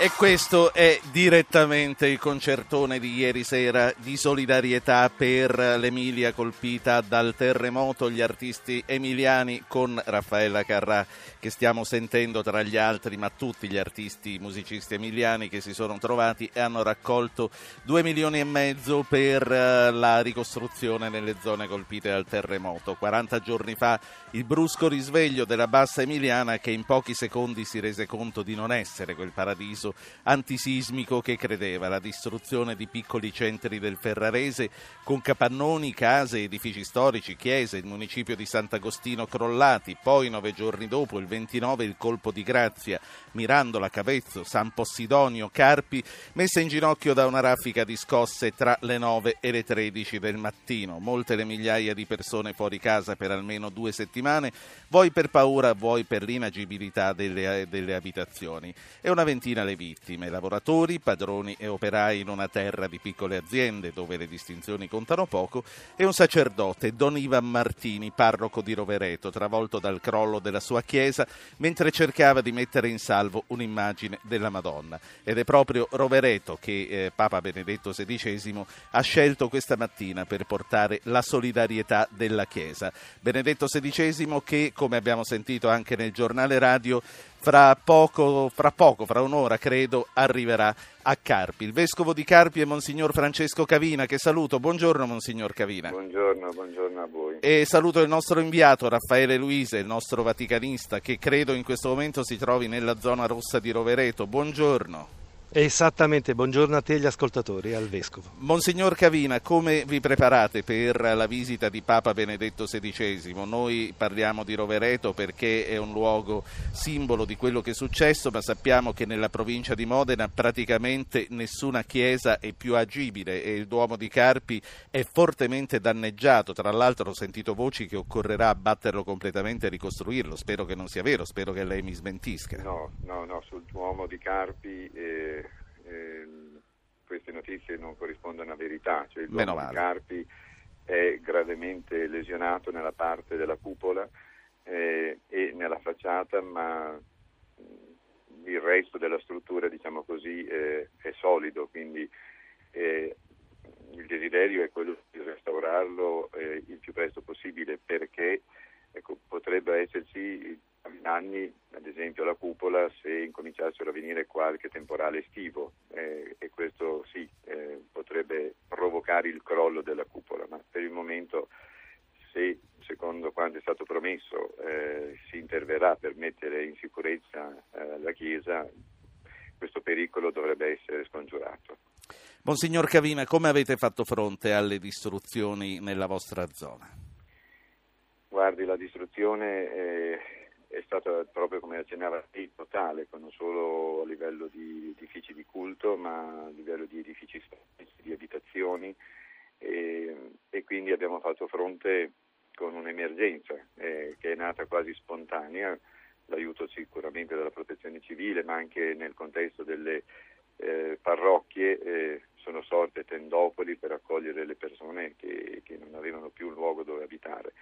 E questo è direttamente il concertone di ieri sera di solidarietà per l'Emilia colpita dal terremoto, gli artisti emiliani con Raffaella Carrà che stiamo sentendo tra gli altri, ma tutti gli artisti musicisti emiliani che si sono trovati e hanno raccolto 2 milioni e mezzo per eh, la ricostruzione nelle zone colpite dal terremoto. 40 giorni fa il brusco risveglio della bassa emiliana che in pochi secondi si rese conto di non essere quel paradiso processo antisismico che credeva la distruzione di piccoli centri del Ferrarese con capannoni, case, edifici storici, chiese, il municipio di Sant'Agostino crollati, poi nove giorni dopo, il 29, il colpo di Grazia, Mirandola, Cavezzo, San Possidonio, Carpi, messa in ginocchio da una raffica di scosse tra le 9 e le 13 del mattino. Molte le migliaia di persone fuori casa per almeno due settimane, vuoi per paura, vuoi per l'inagibilità delle, delle abitazioni. E una ventina le vittime, lavoratori, padroni e operai in una terra di piccole aziende dove le distinzioni contano poco, e un sacerdote, Don Ivan Martini, parroco di Rovereto, travolto dal crollo della sua chiesa mentre cercava di mettere in salvo un'immagine della Madonna. Ed è proprio Rovereto che eh, Papa Benedetto XVI ha scelto questa mattina per portare la solidarietà della Chiesa. Benedetto XVI che, come abbiamo sentito anche nel giornale radio, fra poco, fra poco, fra un'ora credo, arriverà a Carpi. Il vescovo di Carpi è Monsignor Francesco Cavina, che saluto. Buongiorno Monsignor Cavina. Buongiorno, buongiorno a voi. E saluto il nostro inviato Raffaele Luise, il nostro vaticanista, che credo in questo momento si trovi nella zona rossa di Rovereto. Buongiorno. Esattamente, buongiorno a te e agli ascoltatori e al Vescovo. Monsignor Cavina, come vi preparate per la visita di Papa Benedetto XVI? Noi parliamo di Rovereto perché è un luogo simbolo di quello che è successo, ma sappiamo che nella provincia di Modena praticamente nessuna chiesa è più agibile e il Duomo di Carpi è fortemente danneggiato. Tra l'altro ho sentito voci che occorrerà abbatterlo completamente e ricostruirlo. Spero che non sia vero, spero che lei mi smentisca. No, no, no, sul Duomo di Carpi... Eh eh, queste notizie non corrispondono a verità, cioè il Duomo di Carpi è gravemente lesionato nella parte della cupola eh, e nella facciata, ma mm, il resto della struttura, diciamo così, eh, è solido, quindi eh, il desiderio è quello di restaurarlo eh, il più presto possibile perché ecco, potrebbe esserci anni, ad esempio la cupola, se incominciassero a venire qualche temporale estivo eh, e questo sì eh, potrebbe provocare il crollo della cupola, ma per il momento se secondo quanto è stato promesso eh, si interverrà per mettere in sicurezza eh, la Chiesa, questo pericolo dovrebbe essere scongiurato. Monsignor Cavina, come avete fatto fronte alle distruzioni nella vostra zona? Guardi, la distruzione eh, è stata proprio come accennava lei totale, non solo a livello di edifici di culto, ma a livello di edifici storici, di abitazioni e, e, quindi abbiamo fatto fronte con un'emergenza eh, che è nata quasi spontanea, l'aiuto sicuramente della protezione civile, ma anche nel contesto delle eh, parrocchie eh, sono sorte tendopoli per accogliere le persone che, che non avevano più un luogo dove abitare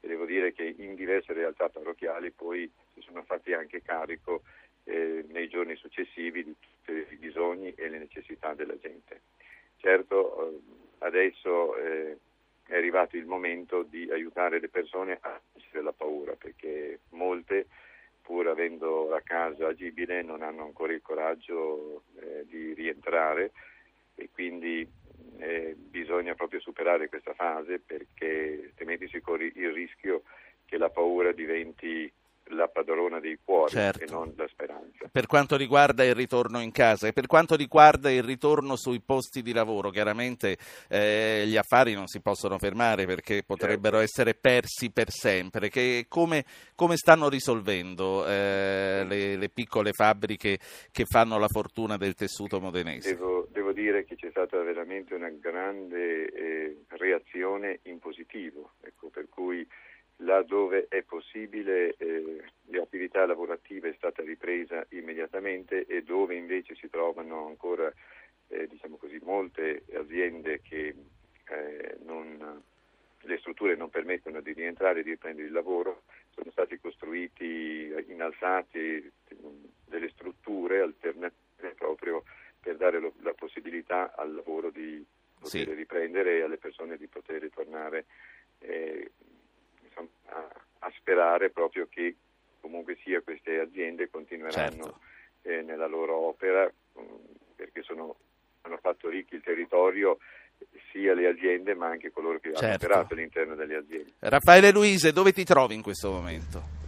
e devo dire che in diverse realtà parrocchiali poi si sono fatti anche carico eh, nei giorni successivi di tutti i bisogni e le necessità della gente. Certo, eh, adesso eh, è arrivato il momento di aiutare le persone a vincere la paura, perché molte, pur avendo la casa agibile, non hanno ancora il coraggio eh, di rientrare e quindi eh, bisogna proprio superare questa fase perché altrimenti si corre il rischio che la paura diventi la padrona dei cuori certo. e non la speranza. Per quanto riguarda il ritorno in casa e per quanto riguarda il ritorno sui posti di lavoro, chiaramente eh, gli affari non si possono fermare perché potrebbero certo. essere persi per sempre. Che, come, come, stanno risolvendo eh, le, le, piccole fabbriche che fanno la fortuna del tessuto modenese? Devo, devo dire che c'è stata veramente una grande eh, reazione in positivo, ecco, per cui là dove è possibile eh, l'attività lavorativa è stata ripresa immediatamente e dove invece si trovano ancora eh, diciamo così, molte aziende che eh, non, le strutture non permettono di rientrare e di riprendere il lavoro, sono stati costruiti, innalzati delle strutture alternative proprio per dare lo, la possibilità al lavoro di poter sì. riprendere e alle persone di poter tornare eh, insomma, a, a, sperare proprio che comunque sia queste aziende continueranno certo. eh, nella loro opera mh, mm, perché sono, hanno fatto ricchi il territorio sia le aziende ma anche coloro che certo. hanno operato all'interno delle aziende. Raffaele Luise, dove ti trovi in questo momento?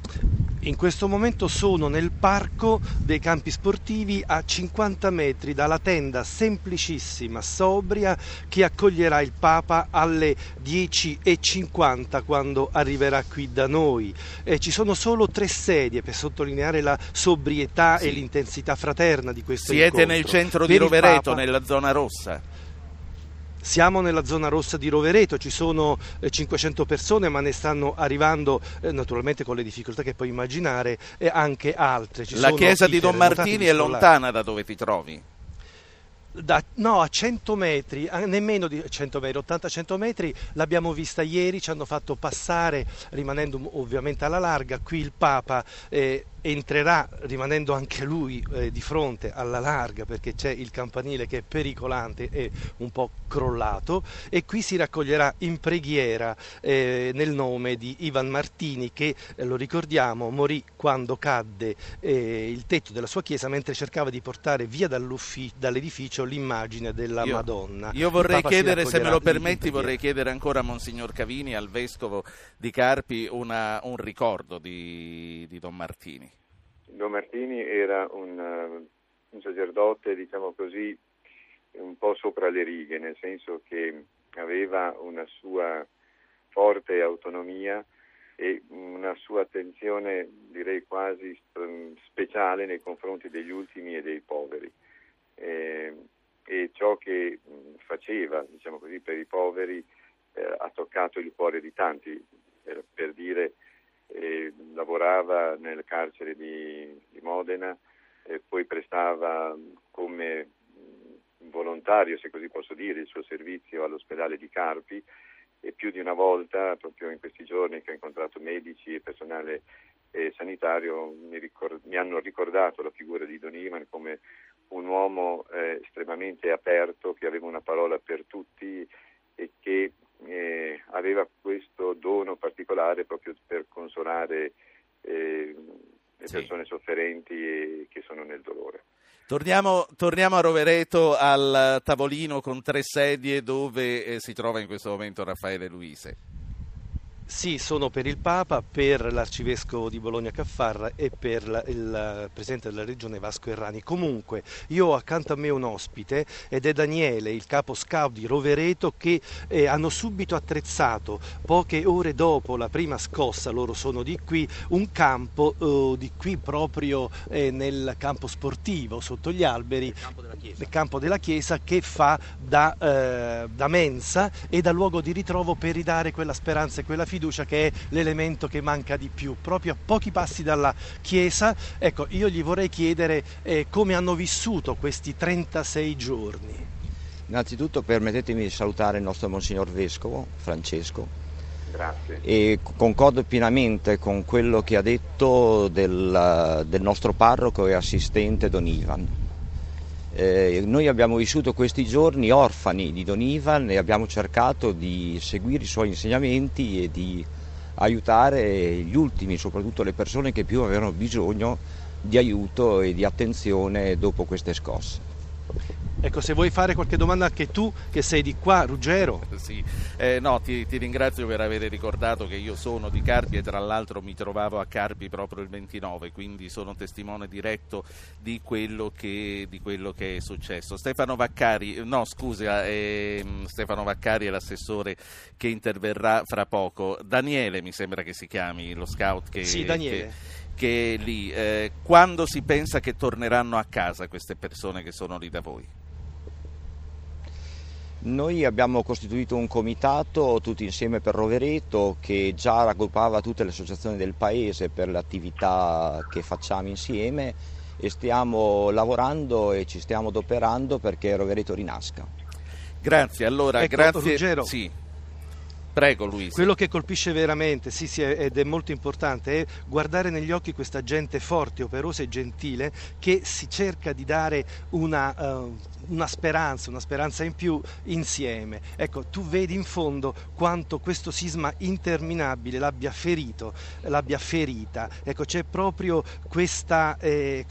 In questo momento sono nel parco dei campi sportivi a 50 metri dalla tenda semplicissima, sobria, che accoglierà il Papa alle 10.50 quando arriverà qui da noi. E ci sono solo tre sedie per sottolineare la sobrietà sì. e l'intensità fraterna di questo Siete incontro. nel centro di Rovereto, Papa, nella zona rossa. Siamo nella zona rossa di Rovereto, ci sono 500 eh, persone ma ne stanno arrivando eh, naturalmente con le difficoltà che puoi immaginare anche altre. Ci La chiesa di Don Martini è lontana da dove ti trovi? Da, no, a 100 metri, nemmeno di 100 metri, 80-100 metri, l'abbiamo vista ieri, ci hanno fatto passare, rimanendo ovviamente alla larga, qui il Papa. Eh, entrerà rimanendo anche lui eh, di fronte alla larga perché c'è il campanile che è pericolante e un po' crollato e qui si raccoglierà in preghiera eh, nel nome di Ivan Martini che eh, lo ricordiamo morì quando cadde eh, il tetto della sua chiesa mentre cercava di portare via dall'edificio l'immagine della io, Madonna. Io vorrei chiedere, se me lo permetti, vorrei chiedere ancora a Monsignor Cavini, al Vescovo di Carpi, una, un ricordo di, di Don Martini. Don Martini era un, uh, un sacerdote, diciamo così, un po' sopra le righe, nel senso che aveva una sua forte autonomia e una sua attenzione direi quasi speciale nei confronti degli ultimi e dei poveri. Eh, e ciò che faceva diciamo così, per i poveri eh, ha toccato il cuore di tanti, per, per dire eh, lavorava nel carcere di, di Modena poi prestava come volontario, se così posso dire, il suo servizio all'ospedale di Carpi e più di una volta, proprio in questi giorni che ho incontrato medici e personale eh, sanitario, mi, ricord- mi, hanno ricordato la figura di Don Ivan come un uomo eh, estremamente aperto, che aveva una parola per tutti e che eh, aveva questo dono particolare proprio per consolare eh, le sì. persone sofferenti e che sono nel dolore. Torniamo, torniamo, a Rovereto al tavolino con tre sedie dove eh, si trova in questo momento Raffaele Luise. Sì, sono per il Papa, per l'Arcivescovo di Bologna Caffarra e per la, il Presidente della Regione Vasco Errani. Comunque, io ho accanto a me un ospite ed è Daniele, il capo scout di Rovereto, che eh, hanno subito attrezzato, poche ore dopo la prima scossa, loro sono di qui, un campo eh, di qui proprio eh, nel campo sportivo, sotto gli alberi, nel campo della chiesa, che fa da, eh, da mensa e da luogo di ritrovo per ridare quella speranza e quella fiducia fiducia che è l'elemento che manca di più, proprio a pochi passi dalla Chiesa. Ecco, io gli vorrei chiedere eh, come hanno vissuto questi 36 giorni. Innanzitutto permettetemi di salutare il nostro Monsignor Vescovo Francesco. Grazie. E concordo pienamente con quello che ha detto del, del nostro parroco e assistente Don Ivan. Eh, noi abbiamo vissuto questi giorni orfani di Don Ivan e abbiamo cercato di seguire i suoi insegnamenti e di aiutare gli ultimi, soprattutto le persone che più avevano bisogno di aiuto e di attenzione dopo queste scosse. Ecco, se vuoi fare qualche domanda anche tu, che sei di qua, Ruggero. Sì, eh, no, ti, ti, ringrazio per aver ricordato che io sono di Carpi e tra l'altro mi trovavo a Carpi proprio il 29, quindi sono testimone diretto di quello che, di quello che è successo. Stefano Vaccari, no scusa, eh, Stefano Vaccari è l'assessore che interverrà fra poco. Daniele mi sembra che si chiami, lo scout che... Sì, Daniele. Che, che è lì, eh, quando si pensa che torneranno a casa queste persone che sono lì da voi? Noi abbiamo costituito un comitato tutti insieme per Rovereto che già raggruppava tutte le associazioni del paese per le attività che facciamo insieme e stiamo lavorando e ci stiamo adoperando perché Rovereto rinasca. Grazie, allora ecco, grazie. Ruggero, sì. Prego Luisa. Quello che colpisce veramente, sì, sì, ed è molto importante, è guardare negli occhi questa gente forte, operosa e gentile che si cerca di dare una, uh, una speranza, una speranza in più insieme. Ecco, tu vedi in fondo quanto questo sisma interminabile l'abbia ferito, l'abbia ferita. Ecco, c'è proprio questa, eh,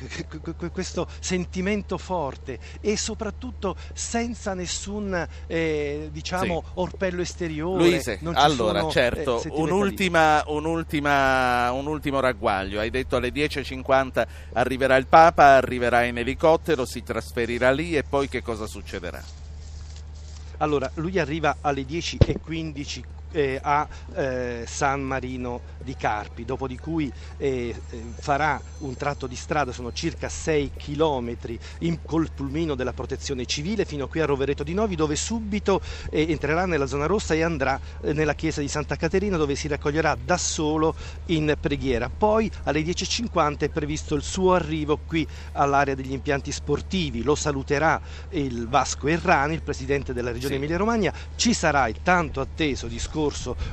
questo sentimento forte e soprattutto senza nessun eh, diciamo, Sì. orpello esteriore. Luise, non ci allora sono, certo, eh, un'ultima, un'ultima, un ultimo ragguaglio. Hai detto alle 10.50 arriverà il Papa, arriverà in elicottero, si trasferirà lì e poi che cosa succederà? Allora, lui arriva alle 10.15 eh, a eh, San Marino di Carpi, dopo di cui eh, eh, farà un tratto di strada, sono circa 6 chilometri in- col pulmino della protezione civile fino qui a Rovereto di Novi dove subito eh, entrerà nella zona rossa e andrà nella chiesa di Santa Caterina dove si raccoglierà da solo in preghiera. Poi alle 10.50 è previsto il suo arrivo qui all'area degli impianti sportivi, lo saluterà il Vasco Errani, il presidente della regione Sì. Emilia-Romagna, ci sarà il tanto atteso discorso,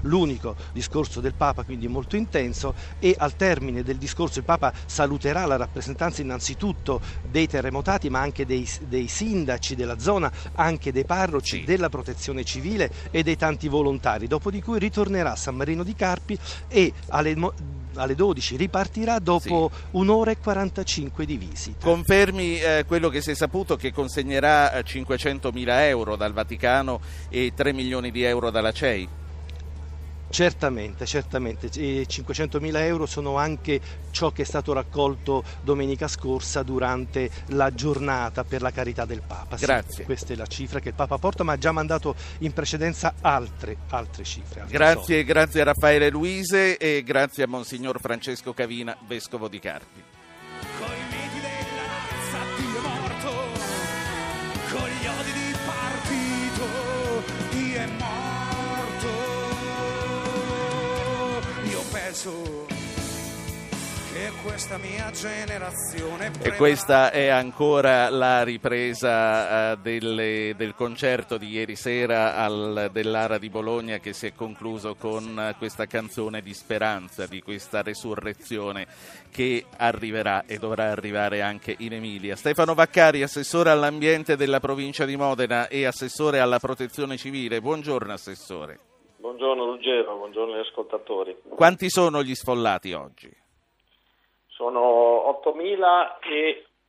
l'unico discorso del Papa, quindi molto intenso, e al termine del discorso il Papa saluterà la rappresentanza innanzitutto dei terremotati, ma anche dei, dei sindaci della zona, anche dei parroci, Sì. della protezione civile e dei tanti volontari, dopo di cui ritornerà a San Marino di Carpi e alle, alle 12 ripartirà dopo un'ora e 45 di visita. Confermi eh, quello che si è saputo che consegnerà eh, 500.000 euro dal Vaticano e 3 milioni di euro dalla CEI? Certamente, certamente. E 500.000 euro sono anche ciò che è stato raccolto domenica scorsa durante la giornata per la carità del Papa. Sì, Grazie. questa è la cifra che il Papa porta, ma ha già mandato in precedenza altre, altre cifre. altri Grazie, grazie a Raffaele Luise e grazie a Monsignor Francesco Cavina, Vescovo di Carpi. Penso che questa mia generazione E questa è ancora la ripresa eh, delle- del concerto di ieri sera al, dell'Ara di Bologna che si è concluso con eh, questa canzone di speranza, di questa resurrezione che arriverà e dovrà arrivare anche in Emilia. Stefano Vaccari, assessore all'ambiente della provincia di Modena e assessore alla protezione civile. Buongiorno assessore. Buongiorno Ruggero, buongiorno agli ascoltatori. Quanti sono gli sfollati oggi? Sono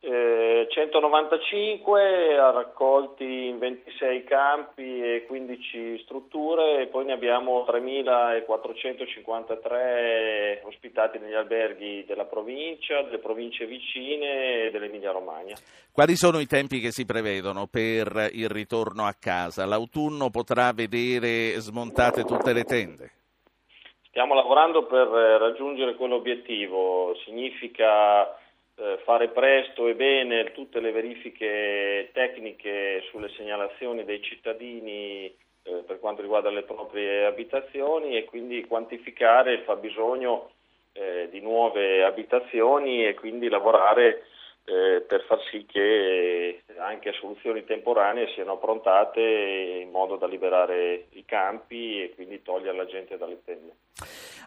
8.195 raccolti in 26 campi e 15 strutture e poi ne abbiamo 3.453 ospitati negli alberghi della provincia, delle province vicine e dell'Emilia Romagna. Quali sono i tempi che si prevedono per il ritorno a casa? L'autunno potrà vedere smontate tutte le tende? Stiamo lavorando per eh, raggiungere quell'obiettivo, significa eh, fare presto e bene tutte le verifiche tecniche sulle segnalazioni dei cittadini eh, per quanto riguarda le proprie abitazioni e quindi quantificare il fabbisogno eh, di nuove abitazioni e quindi lavorare per far sì che anche soluzioni temporanee siano approntate in modo da liberare i campi e quindi togliere la gente dalle tende.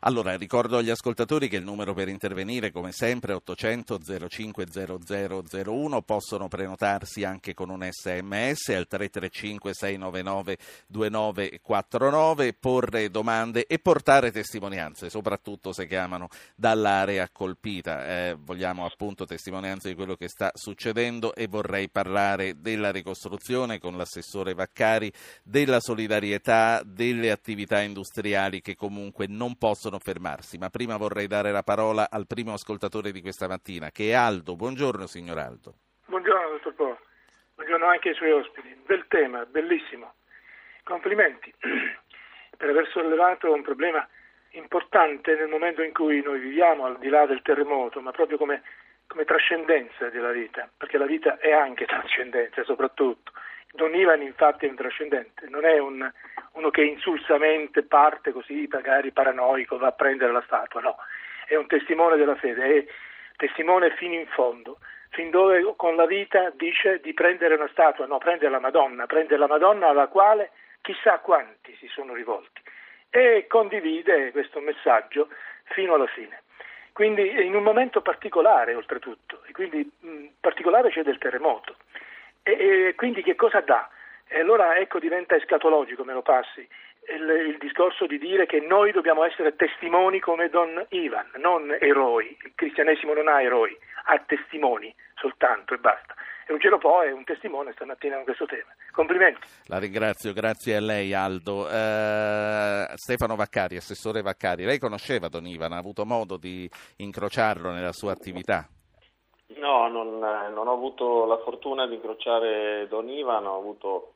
Allora, ricordo agli ascoltatori che il numero per intervenire, come sempre, è 800 05 0001. Possono prenotarsi anche con un sms al 335 699 2949, porre domande e portare testimonianze, soprattutto se chiamano dall'area colpita. Eh, vogliamo appunto testimonianze di quello che sta succedendo e vorrei parlare della ricostruzione con l'assessore Vaccari, della solidarietà, delle attività industriali che comunque non possono fermarsi. Ma prima vorrei dare la parola al primo ascoltatore di questa mattina, che è Aldo. Buongiorno signor Aldo. Buongiorno dottor Po, buongiorno anche ai suoi ospiti. Bel tema, bellissimo. Complimenti per aver sollevato un problema importante nel momento in cui noi viviamo, al di là del terremoto, ma proprio come, come trascendenza della vita, perché la vita è anche trascendenza soprattutto, Don Ivan infatti è un trascendente, non è un, uno che insulsamente parte così, magari paranoico, va a prendere la statua, no, è un testimone della fede, è testimone fino in fondo, fin dove con la vita dice di prendere una statua, no, prende la Madonna, prende la Madonna alla quale chissà quanti si sono rivolti e condivide questo messaggio fino alla fine. Quindi in un momento particolare oltretutto, e quindi mh, particolare c'è del terremoto. E, e quindi che cosa dà? E allora ecco diventa escatologico, me lo passi, il, il, discorso di dire che noi dobbiamo essere testimoni come Don Ivan, non eroi. Il cristianesimo non ha eroi, ha testimoni soltanto e basta. E Ruggero Po è un testimone stamattina con questo tema. Complimenti. La ringrazio, grazie a lei Aldo. Uh, Stefano Vaccari, assessore Vaccari, lei conosceva Don Ivan, ha avuto modo di incrociarlo nella sua attività? No, non, non ho avuto la fortuna di incrociare Don Ivan, ho avuto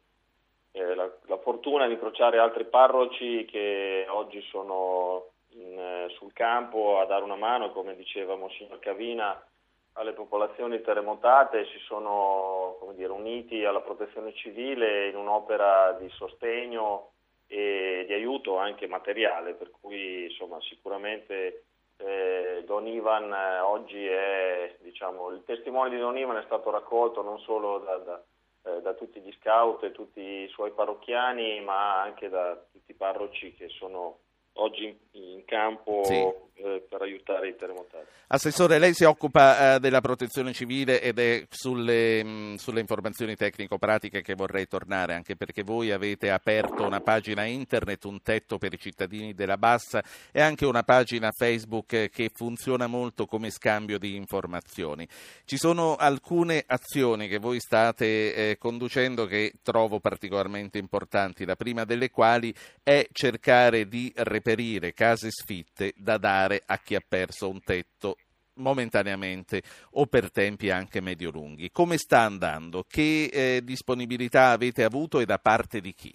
eh, la, la, fortuna di incrociare altri parroci che oggi sono in, eh, sul campo a dare una mano, come diceva Monsignor Cavina, alle popolazioni terremotate, si sono dire, uniti alla protezione civile in un'opera di sostegno e di aiuto anche materiale, per cui insomma, sicuramente eh, Don Ivan eh, oggi è, diciamo, il testimone di Don Ivan è stato raccolto non solo da, da, eh, da tutti gli scout e tutti i suoi parrocchiani, ma anche da tutti i parroci che sono oggi in, campo sì. eh, per aiutare i terremotati. Assessore, lei si occupa eh, della protezione civile ed è sulle, mh, sulle, informazioni tecnico-pratiche che vorrei tornare, anche perché voi avete aperto una pagina internet, un tetto per i cittadini della Bassa e anche una pagina Facebook che funziona molto come scambio di informazioni. Ci sono alcune azioni che voi state eh, conducendo che trovo particolarmente importanti, la prima delle quali è cercare di reperire reperire case sfitte da dare a chi ha perso un tetto momentaneamente o per tempi anche medio-lunghi. Come sta andando? Che eh, disponibilità avete avuto e da parte di chi?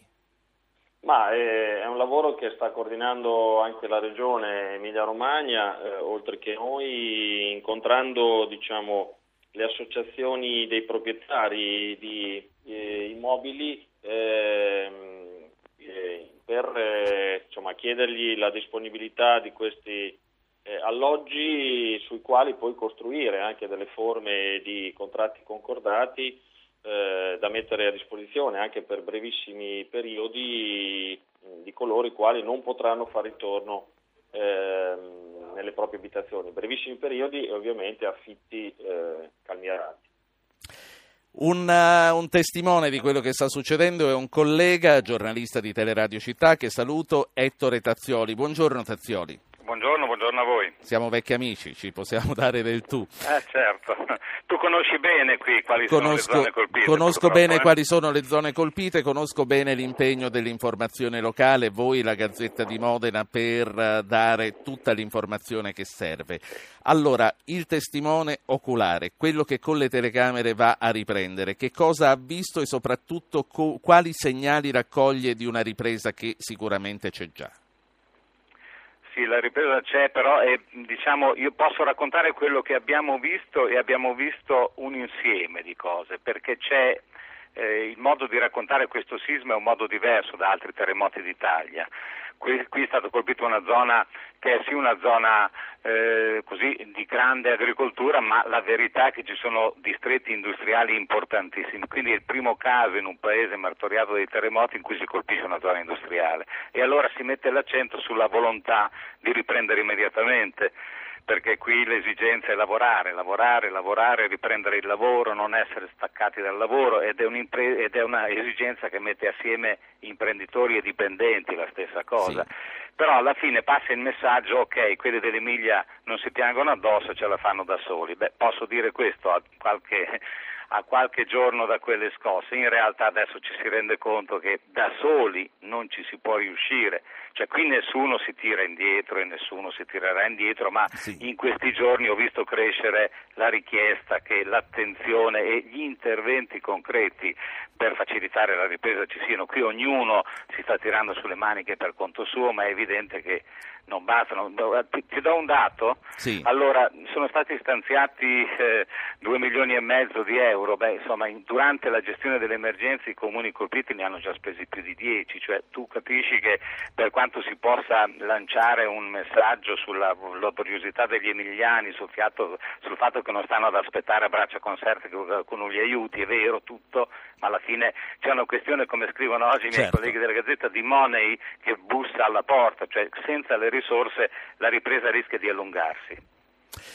Ma eh, è un lavoro che sta coordinando anche la regione Emilia-Romagna, eh, oltre che noi, incontrando diciamo, le associazioni dei proprietari di eh, immobili eh, per eh, insomma, chiedergli la disponibilità di questi eh, alloggi sui quali poi costruire anche delle forme di contratti concordati eh, da mettere a disposizione anche per brevissimi periodi di coloro i quali non potranno fare ritorno ehm, nelle proprie abitazioni. Brevissimi periodi e ovviamente affitti eh, calmierati. Un, uh, un, testimone di quello che sta succedendo è un collega, giornalista di Teleradio Città, che saluto, Ettore Tazzioli. Buongiorno Tazzioli. Buongiorno, buongiorno a voi. Siamo vecchi amici, ci possiamo dare del tu. Eh certo, tu conosci bene qui quali conosco, sono le zone colpite. Conosco bene eh? quali sono le zone colpite, conosco bene l'impegno dell'informazione locale, voi la Gazzetta di Modena per eh, dare tutta l'informazione che serve. Allora, il testimone oculare, quello che con le telecamere va a riprendere, che cosa ha visto e soprattutto co- quali segnali raccoglie di una ripresa che sicuramente c'è già? Sì, la ripresa c'è, però è, diciamo, io posso raccontare quello che abbiamo visto e abbiamo visto un insieme di cose, perché c'è eh, il modo di raccontare questo sisma è un modo diverso da altri terremoti d'Italia. Qui, qui, è stata colpita una zona che è sì una zona eh, così di grande agricoltura, ma la verità è che ci sono distretti industriali importantissimi, quindi è il primo caso in un paese martoriato dai terremoti in cui si colpisce una zona industriale. E allora si mette l'accento sulla volontà di riprendere immediatamente perché qui l'esigenza è lavorare, lavorare, lavorare, riprendere il lavoro, non essere staccati dal lavoro ed è, ed è una esigenza che mette assieme imprenditori e dipendenti, la stessa cosa. Sì. Però alla fine passa il messaggio, ok, quelli dell'Emilia non si piangono addosso, ce la fanno da soli. Beh, posso dire questo a qualche a qualche giorno da quelle scosse. In realtà adesso ci si rende conto che da soli non ci si può riuscire, cioè qui nessuno si tira indietro e nessuno si tirerà indietro, ma sì. in questi giorni ho visto crescere la richiesta che l'attenzione e gli interventi concreti per facilitare la ripresa ci siano. Qui ognuno si sta tirando sulle maniche per conto suo, ma è evidente che non bastano. Ti, ti do un dato? Sì. Allora, sono stati stanziati eh, 2 milioni e mezzo di euro euro, beh, insomma, in, durante la gestione delle emergenze i comuni colpiti ne hanno già spesi più di 10, cioè tu capisci che per quanto si possa lanciare un messaggio sulla laboriosità degli emiliani, sul, fiato, sul fatto che non stanno ad aspettare a braccia conserte che qualcuno li aiuti, è vero tutto, ma alla fine c'è una questione, come scrivono oggi i miei Certo. colleghi della Gazzetta, di money che bussa alla porta, cioè senza le risorse la ripresa rischia di allungarsi.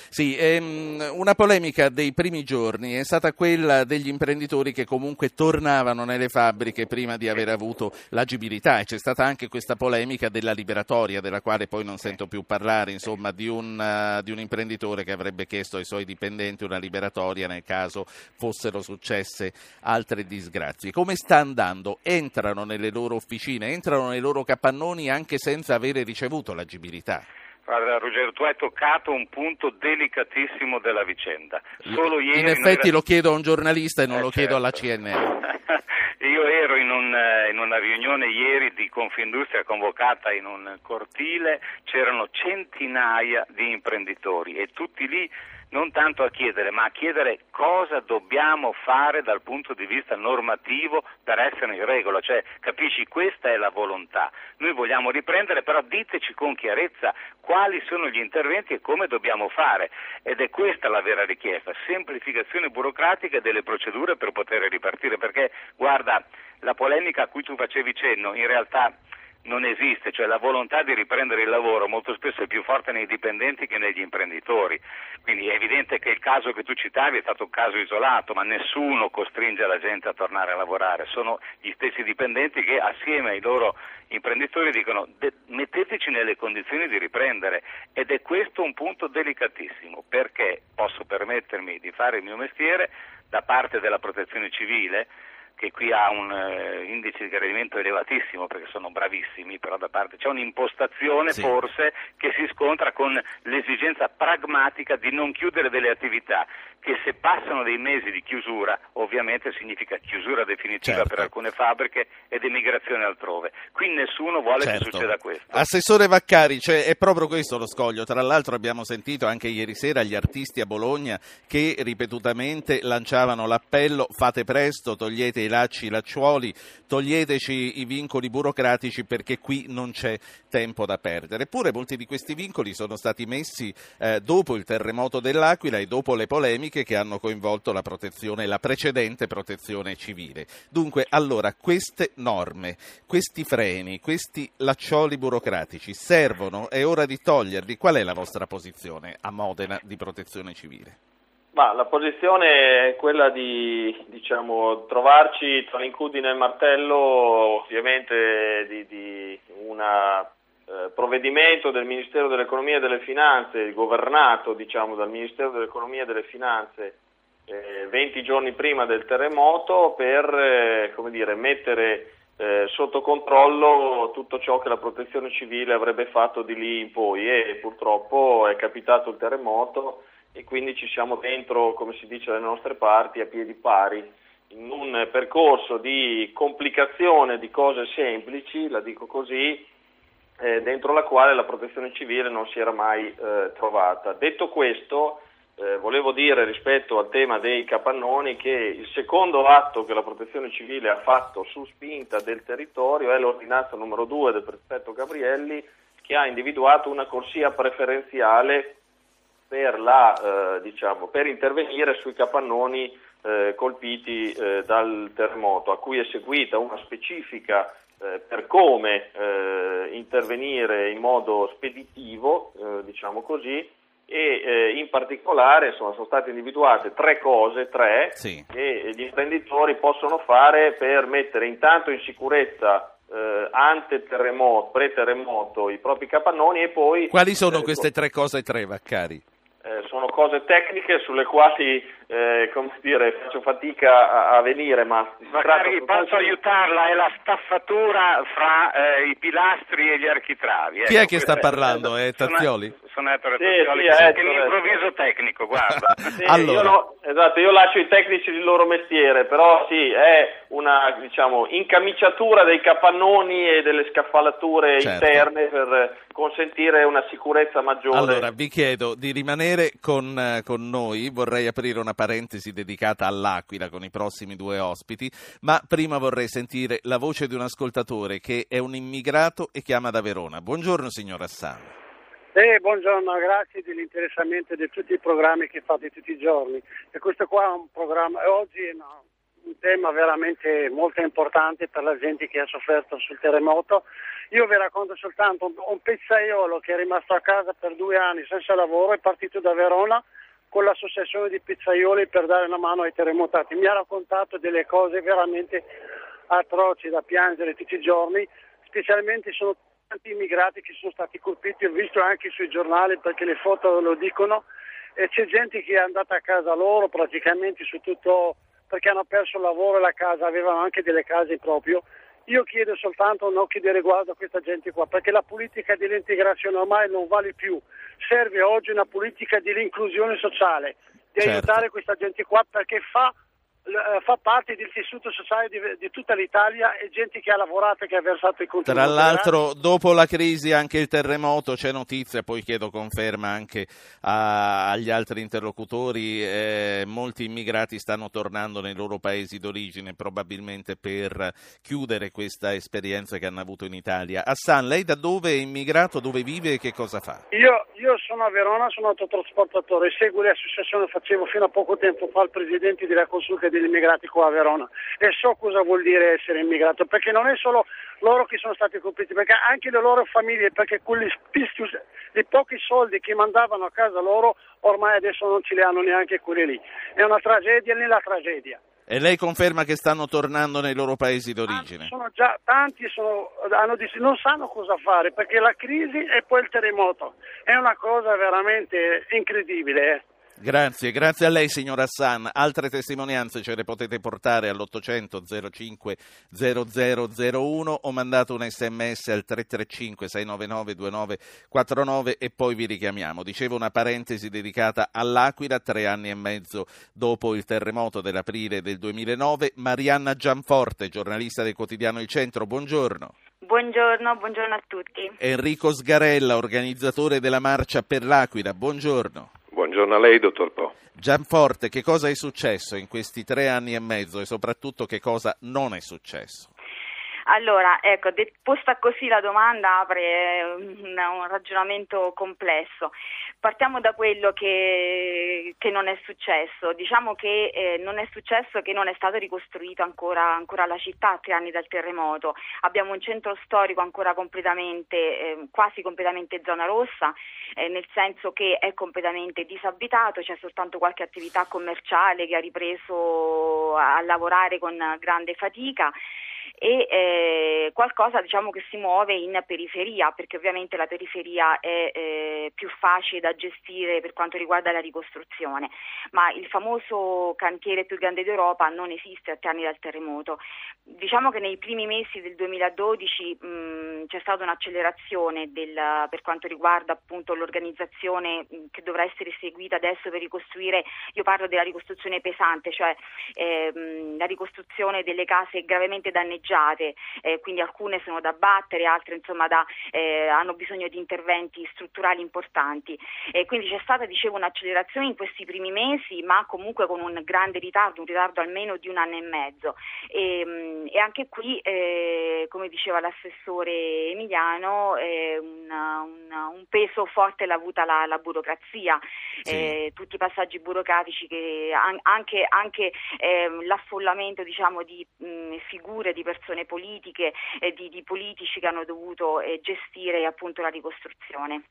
Sì, ehm, una polemica dei primi giorni è stata quella degli imprenditori che comunque tornavano nelle fabbriche prima di aver avuto l'agibilità e c'è stata anche questa polemica della liberatoria della quale poi non sento più parlare, insomma, di un, eh, di un imprenditore che avrebbe chiesto ai suoi dipendenti una liberatoria nel caso fossero successe altre disgrazie. Come sta andando? Entrano nelle loro officine, entrano nei loro capannoni anche senza avere ricevuto l'agibilità. Guarda Ruggero, tu hai toccato un punto delicatissimo della vicenda. Solo ieri In effetti era- lo chiedo a un giornalista e non Eh, lo chiedo alla certo. CNR. Io ero in, un, eh, in una riunione ieri di Confindustria convocata in un cortile, c'erano centinaia di imprenditori e tutti lì non tanto a chiedere, ma a chiedere cosa dobbiamo fare dal punto di vista normativo per essere in regola, cioè capisci questa è la volontà. Noi vogliamo riprendere, però diteci con chiarezza quali sono gli interventi e come dobbiamo fare. Ed è questa la vera richiesta, semplificazione burocratica delle procedure per poter ripartire, perché guarda, la polemica a cui tu facevi cenno in realtà non esiste, cioè la volontà di riprendere il lavoro molto spesso è più forte nei dipendenti che negli imprenditori. Quindi è evidente che il caso che tu citavi è stato un caso isolato, ma nessuno costringe la gente a tornare a lavorare, sono gli stessi dipendenti che assieme ai loro imprenditori dicono "De- metteteci nelle condizioni di riprendere ed è questo un punto delicatissimo perché posso permettermi di fare il mio mestiere da parte della protezione civile che qui ha un eh, indice di gradimento elevatissimo perché sono bravissimi, però da parte c'è un'impostazione Sì. forse che si scontra con l'esigenza pragmatica di non chiudere delle attività che se passano dei mesi di chiusura ovviamente significa chiusura definitiva Certo. per alcune fabbriche ed emigrazione altrove. Qui nessuno vuole Certo. che succeda questo. Assessore Vaccari, cioè, è proprio questo lo scoglio. Tra l'altro abbiamo sentito anche ieri sera gli artisti a Bologna che ripetutamente lanciavano l'appello fate presto, togliete i lacci, i lacciuoli, toglieteci i vincoli burocratici perché qui non c'è tempo da perdere. Eppure molti di questi vincoli sono stati messi eh, dopo il terremoto dell'Aquila e dopo le polemiche che hanno coinvolto la protezione, la precedente protezione civile. Dunque, allora, queste norme, questi freni, questi laccioli burocratici servono? È ora di toglierli? Qual è la vostra posizione a Modena di protezione civile? Ma la posizione è quella di diciamo, trovarci tra l'incudine e il martello, ovviamente di, di un provvedimento del Ministero dell'Economia e delle Finanze, governato diciamo, dal Ministero dell'Economia e delle Finanze eh, 20 giorni prima del terremoto per eh, dire, mettere eh, sotto controllo tutto ciò che la protezione civile avrebbe fatto di lì in poi. E purtroppo è capitato il terremoto e quindi ci siamo dentro, come si dice dalle nostre parti, a piedi pari, in un percorso di complicazione di cose semplici, la dico così, eh, dentro la quale la protezione civile non si era mai eh, trovata. Detto questo, eh, volevo dire rispetto al tema dei capannoni che il secondo atto che la protezione civile ha fatto su spinta del territorio è l'ordinanza numero 2 del prefetto Gabrielli che ha individuato una corsia preferenziale per, la, eh, diciamo, per intervenire sui capannoni eh, colpiti eh, dal terremoto, a cui è seguita una specifica eh, per come eh, intervenire in modo speditivo, eh, diciamo così, e eh, in particolare insomma, sono state individuate tre cose, tre, Sì. che gli imprenditori possono fare per mettere intanto in sicurezza eh, ante terremoto, pre-terremoto i propri capannoni e poi... Quali sono eh, queste tre cose tre, Vaccari? eh, sono cose tecniche sulle quali eh, come dire, faccio fatica a, a venire, ma Magari posso di- aiutarla, è la staffatura fra eh, i pilastri e gli architravi. Chi ecco, è che sta parlando? È Sono- Tazzioli? Sono Ettore Sì, Tazzioli, sì, è che è Ettore. l'improvviso tecnico, guarda. Sì, Allora. io, no- Esatto, io lascio i tecnici il loro mestiere, però sì, è una diciamo, incamiciatura dei capannoni e delle scaffalature Certo. interne per consentire una sicurezza maggiore. Allora, vi chiedo di rimanere con, eh, con noi, vorrei aprire una parentesi dedicata all'Aquila con i prossimi due ospiti, ma prima vorrei sentire la voce di un ascoltatore che è un immigrato e chiama da Verona. Buongiorno signor Assano. Eh, buongiorno, grazie dell'interessamento di tutti i programmi che fate tutti i giorni. E questo qua è un programma, oggi è una- un tema veramente molto importante per la gente che ha sofferto sul terremoto. Io vi racconto soltanto un, un pizzaiolo che è rimasto a casa per due anni senza lavoro, è partito da Verona con l'associazione di pizzaioli per dare una mano ai terremotati. Mi ha raccontato delle cose veramente atroci da piangere tutti i giorni, specialmente sono tanti immigrati che sono stati colpiti, ho visto anche sui giornali perché le foto lo dicono, e c'è gente che è andata a casa loro praticamente su tutto perché hanno perso il lavoro e la casa, avevano anche delle case proprio. Io chiedo soltanto un occhio di riguardo a questa gente qua, perché la politica dell'integrazione ormai non vale più. Serve oggi una politica dell'inclusione sociale, di Certo. aiutare questa gente qua perché fa, fa parte del tessuto sociale di, di tutta l'Italia e gente che ha lavorato e che ha versato i contributi. Tra l'altro, dopo la crisi anche il terremoto, c'è notizia, poi chiedo conferma anche a- agli altri interlocutori, eh, molti immigrati stanno tornando nei loro paesi d'origine, probabilmente per chiudere questa esperienza che hanno avuto in Italia. Hassan, lei da dove è immigrato, dove vive e che cosa fa? Io, io sono a Verona, sono autotrasportatore, seguo le associazioni, facevo fino a poco tempo fa il presidente della consulta degli immigrati qua a Verona e so cosa vuol dire essere immigrato, perché non è solo loro che sono stati colpiti, perché anche le loro famiglie, perché quelli spistius, i pochi soldi che mandavano a casa loro ormai adesso non ce li hanno neanche quelli lì. È una tragedia nella tragedia. E lei conferma che stanno tornando nei loro paesi d'origine? Sono già tanti, sono- hanno non sanno cosa fare perché la crisi e poi il terremoto è una cosa veramente incredibile. eh. Grazie, grazie a lei signor Hassan. Altre testimonianze ce le potete portare all'800 05 0001 o mandate un sms al 335 699 2949 e poi vi richiamiamo. Dicevo una parentesi dedicata all'Aquila, tre anni e mezzo dopo il terremoto dell'aprile del 2009. Marianna Gianforte, giornalista del quotidiano Il Centro, buongiorno. Buongiorno, buongiorno a tutti. Enrico Sgarella, organizzatore della Marcia per l'Aquila, buongiorno. Buongiorno a lei, dottor Po. Gianforte, che cosa è successo in questi tre anni e mezzo e soprattutto che cosa non è successo? Allora, ecco, de- posta così la domanda apre un, un ragionamento complesso. Partiamo da quello che, che non è successo. Diciamo che eh, non è successo che non è stato ricostruito ancora, ancora la città a tre anni dal terremoto. Abbiamo un centro storico ancora completamente, eh, quasi completamente zona rossa, eh, nel senso che è completamente disabitato, c'è soltanto qualche attività commerciale che ha ripreso a lavorare con grande fatica e eh, qualcosa diciamo che si muove in periferia perché ovviamente la periferia è eh, più facile da gestire per quanto riguarda la ricostruzione. Ma il famoso cantiere più grande d'Europa non esiste a tre anni dal terremoto. Diciamo che nei primi mesi del 2012 mh, c'è stata un'accelerazione del, per quanto riguarda appunto l'organizzazione mh, che dovrà essere seguita adesso per ricostruire io parlo della ricostruzione pesante cioè ehm, la ricostruzione delle case gravemente danneggiate, eh, quindi alcune sono da battere, altre insomma da, eh, hanno bisogno di interventi strutturali importanti. Eh, quindi c'è stata, dicevo, un'accelerazione in questi primi mesi, ma comunque con un grande ritardo, un ritardo almeno di un anno e mezzo. E, mh, e anche qui, eh, come diceva l'assessore Emiliano, eh, una- una- un peso forte l'ha avuta la, la burocrazia, Sì. eh, tutti i passaggi burocratici che an- anche, anche ehm, l'affollamento diciamo, di mh, figure, di persone politiche, e di, di politici che hanno dovuto eh, gestire appunto la ricostruzione.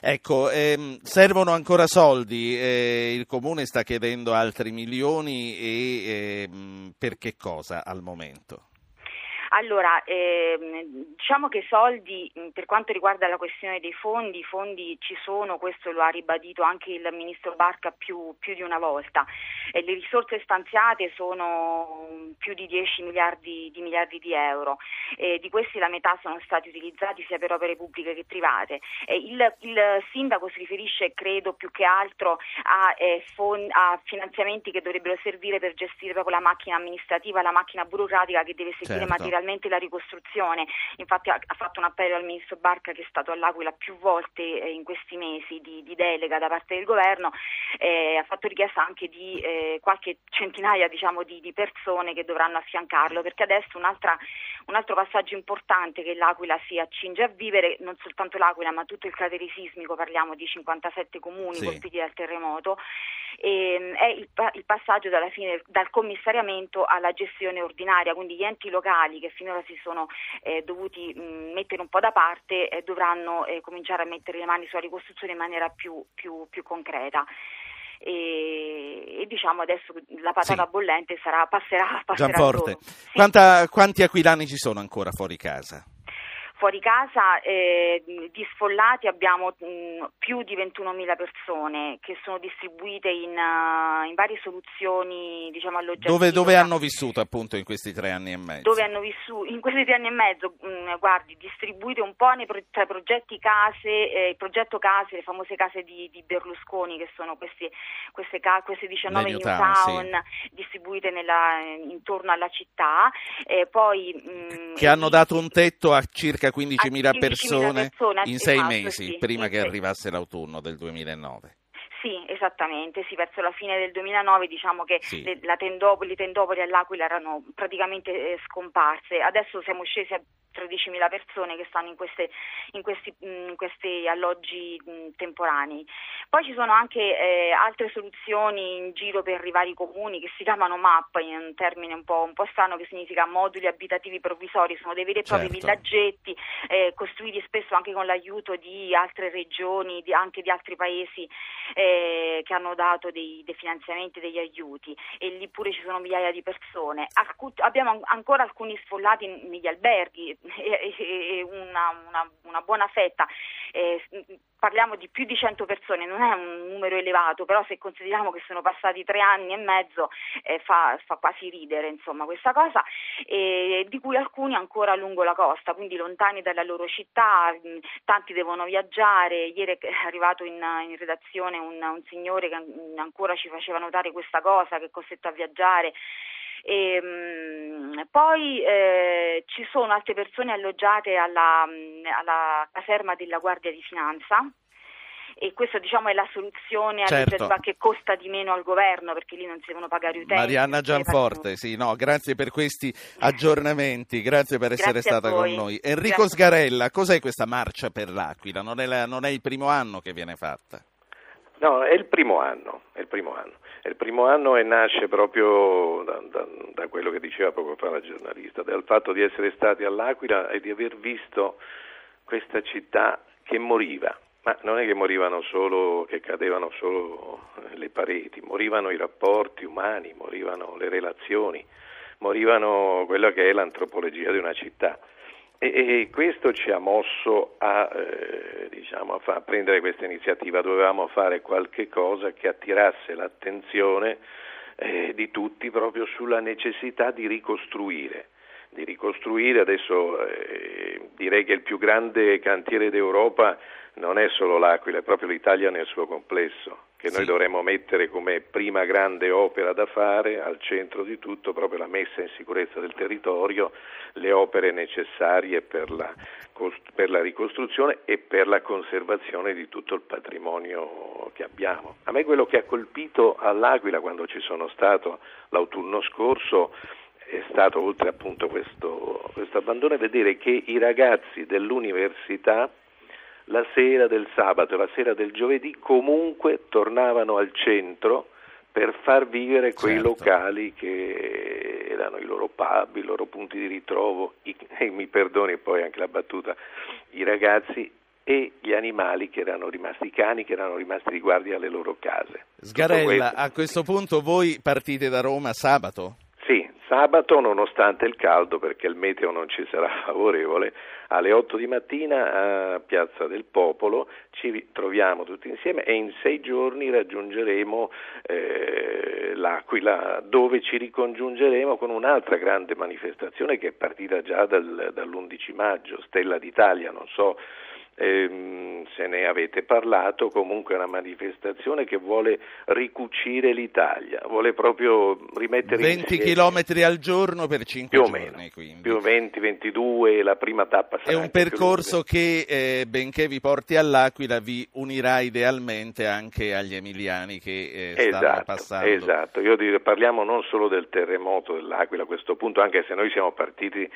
Ecco, ehm, servono ancora soldi, eh, il Comune sta chiedendo altri milioni e ehm, per che cosa al momento? Allora, ehm, diciamo che soldi, mh, per quanto riguarda la questione dei fondi, i fondi ci sono, questo lo ha ribadito anche il Ministro Barca più, più di una volta. E le risorse stanziate sono più di 10 miliardi di, miliardi di euro, e di questi la metà sono stati utilizzati sia per opere pubbliche che private. E il, il sindaco si riferisce, credo, più che altro a, eh, fond- a finanziamenti che dovrebbero servire per gestire proprio la macchina amministrativa, la macchina burocratica che deve seguire Certo. materialmente la ricostruzione. Infatti ha, ha fatto un appello al ministro Barca che è stato all'Aquila più volte eh, in questi mesi di, di delega da parte del governo, eh, ha fatto richiesta anche di eh, qualche centinaia diciamo, di, di persone che dovranno affiancarlo, perché adesso un'altra, un altro passaggio importante che l'Aquila si accinge a vivere, non soltanto l'Aquila ma tutto il cratere sismico, parliamo di 57 comuni Sì. colpiti dal terremoto, ehm, è il, il passaggio dalla fine, dal commissariamento alla gestione ordinaria, quindi gli enti locali che finora si sono eh, dovuti mh, mettere un po' da parte eh, dovranno eh, cominciare a mettere le mani sulla ricostruzione in maniera più, più- più concreta. E, e diciamo adesso la patata Sì. bollente sarà, passerà, passerà Gianforte. Sì. quanta- quanti aquilani ci sono ancora fuori casa? Fuori casa eh, di sfollati abbiamo mh, più di 21.000 persone che sono distribuite in, eh, in varie soluzioni diciamo, alloggiative. Dove, dove hanno vissuto appunto in questi tre anni e mezzo? dove hanno vissuto in questi tre anni e mezzo, mh, guardi, distribuite un po' nei pro- tra progetti case, eh, il progetto case, le famose case di, di Berlusconi, che sono questi, queste, ca- queste 19 Le new town, town, distribuite nella- intorno alla città, eh, poi mh, Che hanno dato un tetto a circa 15.000 A 15.000 persone persone, in sei mesi, prima che arrivasse l'autunno del 2009. Sì, esattamente, sì, verso la fine del 2009 diciamo che Sì. le, tendopoli, le tendopoli all'Aquila erano praticamente eh, scomparse, adesso siamo scesi a 13.000 persone che stanno in, queste- in questi, mh, in questi alloggi mh, temporanei. Poi ci sono anche eh, altre soluzioni in giro per i vari comuni che si chiamano MAP, in un termine un po', un po' strano che significa moduli abitativi provvisori, sono dei veri e propri Certo. villaggetti eh, costruiti spesso anche con l'aiuto di altre regioni, di- anche di altri paesi eh, che hanno dato dei, dei finanziamenti, degli aiuti e lì pure ci sono migliaia di persone. Alcu- abbiamo an- ancora alcuni sfollati negli alberghi e, e- una, una- una buona fetta. Eh, parliamo di più di 100 persone, non è un numero elevato, però se consideriamo che sono passati tre anni e mezzo eh, fa, fa quasi ridere insomma questa cosa, e di cui alcuni ancora lungo la costa, quindi lontani dalla loro città, tanti devono viaggiare, ieri è arrivato in, in redazione un, un signore che an- ancora ci faceva notare questa cosa, che è costretto a viaggiare. E, mh, poi eh, ci sono altre persone alloggiate alla, alla caserma della Guardia di Finanza e questa diciamo è la soluzione Certo. che costa di meno al governo perché lì non si devono pagare utenti. Marianna Gianforte, sì, no, grazie per questi aggiornamenti, grazie per essere Grazie stata con noi. Enrico Grazie. Sgarella, cos'è questa marcia per l'Aquila? Non è, la- non è il primo anno che viene fatta. No, è il primo anno, è il primo anno. Il primo anno e nasce proprio da, da- da quello che diceva poco fa la giornalista, dal fatto di essere stati all'Aquila e di aver visto questa città che moriva. Ma non è che morivano solo, che cadevano solo eh, le pareti, morivano i rapporti umani, morivano le relazioni, morivano quella che è l'antropologia di una città. E, questo ci ha mosso a, eh, diciamo, a prendere questa iniziativa. Dovevamo fare qualche cosa che attirasse l'attenzione eh, di tutti proprio sulla necessità di ricostruire. Di ricostruire adesso eh, direi che il più grande cantiere d'Europa non è solo l'Aquila, è proprio l'Italia nel suo complesso, che noi Sì. dovremmo mettere come prima grande opera da fare al centro di tutto proprio la messa in sicurezza del territorio, le opere necessarie per la, per la ricostruzione e per la conservazione di tutto il patrimonio che abbiamo. A me quello che ha colpito all'Aquila quando ci sono stato l'autunno scorso è stato, oltre appunto questo, questo abbandono, vedere che i ragazzi dell'università la sera del sabato e la sera del giovedì comunque tornavano al centro per far vivere quei Certo. locali che erano i loro pub, i loro punti di ritrovo, i- e mi perdoni poi anche la battuta, i ragazzi e gli animali che erano rimasti, i cani che erano rimasti di guardia alle loro case. Sgarella, a questo punto voi partite da Roma sabato? Sì, Sabato, nonostante il caldo, perché il meteo non ci sarà favorevole, alle 8 di mattina a Piazza del Popolo ci troviamo tutti insieme e in sei giorni raggiungeremo eh, l'Aquila, dove ci ricongiungeremo con un'altra grande manifestazione che è partita già dal, dall'11 maggio, Stella d'Italia, non so ehm, se ne avete parlato, comunque è una manifestazione che vuole ricucire l'Italia, vuole proprio rimettere 20 insieme km al giorno per 5 più o giorni. meno, quindi. più 20, 22, la prima tappa sarà È un percorso che, eh, benché vi porti all'Aquila, vi unirà idealmente anche agli emiliani che eh, stanno Esatto, passando. esatto. Io direi, parliamo non solo del terremoto dell'Aquila a questo punto, anche se noi siamo partiti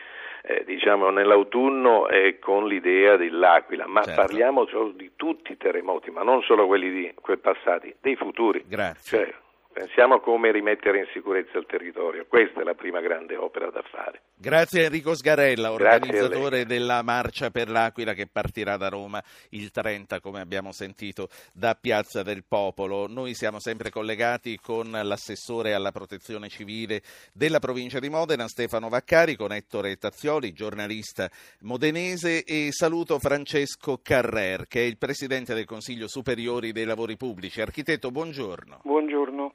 eh, diciamo nell'autunno eh, con l'idea dell'Aquila, ma Certo. parliamo solo di tutti i terremoti, ma non solo quelli di quei passati, dei futuri. Grazie. Cioè, pensiamo a come rimettere in sicurezza il territorio, questa è la prima grande opera da fare. Grazie Enrico Sgarella, organizzatore della Marcia per l'Aquila che partirà da Roma il 30, come abbiamo sentito, da Piazza del Popolo. Noi siamo sempre collegati con l'assessore alla protezione civile della provincia di Modena, Stefano Vaccari, con Ettore Tazzioli, giornalista modenese, e saluto Francesco Carrer, che è il presidente del Consiglio Superiori dei Lavori Pubblici. Architetto, buongiorno. Buongiorno.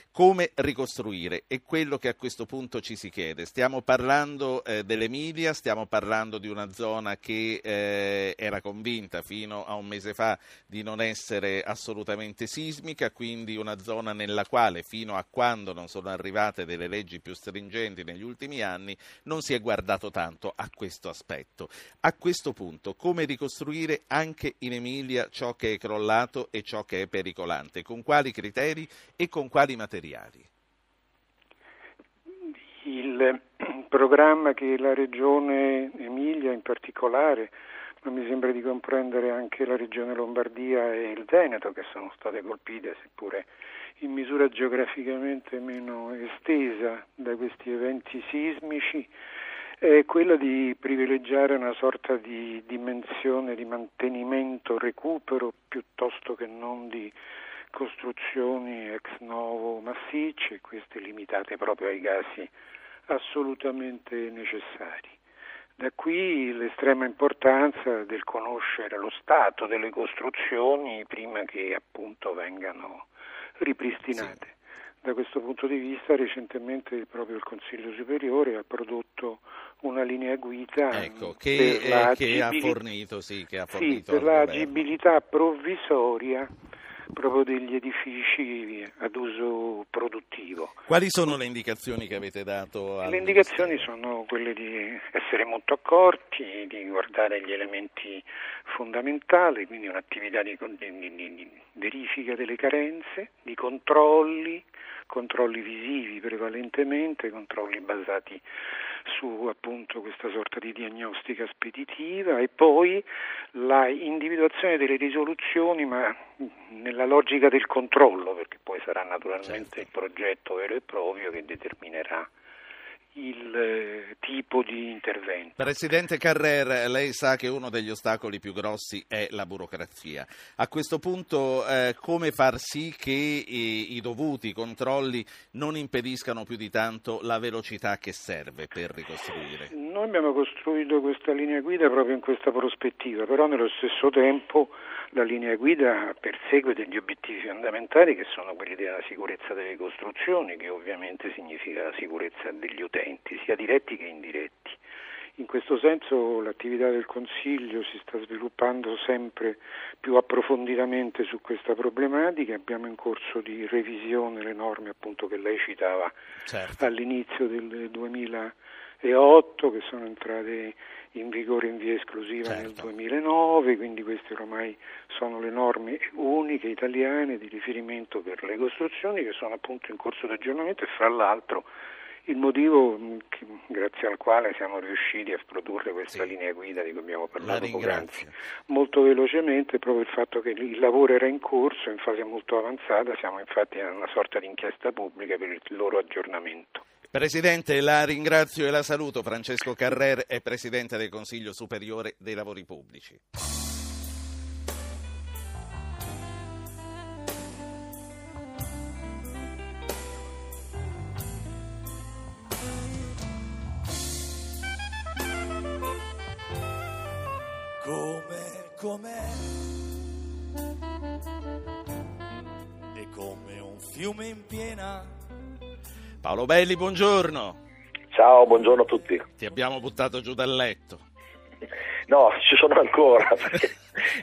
Come ricostruire? È quello che a questo punto ci si chiede. Stiamo parlando eh, dell'Emilia, stiamo parlando di una zona che eh, era convinta fino a un mese fa di non essere assolutamente sismica, quindi una zona nella quale fino a quando non sono arrivate delle leggi più stringenti negli ultimi anni non si è guardato tanto a questo aspetto. A questo punto come ricostruire anche in Emilia ciò che è crollato e ciò che è pericolante? Con quali criteri e con quali materiali? Il programma che la Regione Emilia in particolare, ma mi sembra di comprendere anche la Regione Lombardia e il Veneto che sono state colpite, seppure in misura geograficamente meno estesa da questi eventi sismici, è quella di privilegiare una sorta di dimensione di mantenimento, recupero, piuttosto che non di costruzioni ex novo massicce, queste limitate proprio ai casi assolutamente necessari. Da qui l'estrema importanza del conoscere lo stato delle costruzioni prima che appunto vengano ripristinate. Da questo punto di vista recentemente proprio il Consiglio Superiore ha prodotto una linea guida Ecco, che, per eh, che ha fornito, sì, che ha sì, fornito per il la governo. agibilità provvisoria proprio degli edifici ad uso produttivo. Quali sono le indicazioni che avete dato? Le indicazioni sono quelle di essere molto accorti, di guardare gli elementi fondamentali, quindi un'attività di- di- di verifica delle carenze, di controlli, controlli visivi prevalentemente, controlli basati su appunto questa sorta di diagnostica speditiva e poi la individuazione delle risoluzioni ma nella logica del controllo perché poi sarà naturalmente il progetto vero e proprio che determinerà il eh, tipo di intervento. Presidente Carrer, lei sa che uno degli ostacoli più grossi è la burocrazia. A questo punto eh, come far sì che i, i dovuti controlli non impediscano più di tanto la velocità che serve per ricostruire? Noi abbiamo costruito questa linea guida proprio in questa prospettiva, però nello stesso tempo la linea guida persegue degli obiettivi fondamentali che sono quelli della sicurezza delle costruzioni, che ovviamente significa la sicurezza degli utenti, sia diretti che indiretti. In questo senso l'attività del Consiglio si sta sviluppando sempre più approfonditamente su questa problematica, abbiamo in corso di revisione le norme appunto che lei citava Certo. all'inizio del 2008 che sono entrate in vigore in via esclusiva nel 2009, quindi queste ormai sono le norme uniche italiane di riferimento per le costruzioni che sono appunto in corso di aggiornamento e fra l'altro il motivo mh, che- grazie al quale siamo riusciti a produrre questa linea guida di cui abbiamo La parlato poc'anzi. molto velocemente proprio il fatto che il lavoro era in corso in fase molto avanzata, siamo infatti in una sorta di inchiesta pubblica per il loro aggiornamento. Presidente, la ringrazio e la saluto. Francesco Carrer è Presidente del Consiglio Superiore dei Lavori Pubblici. Come, com'è? È come un fiume in piena Paolo Belli, buongiorno. Ciao, buongiorno a tutti. Ti abbiamo buttato giù dal letto. No, ci sono ancora, perché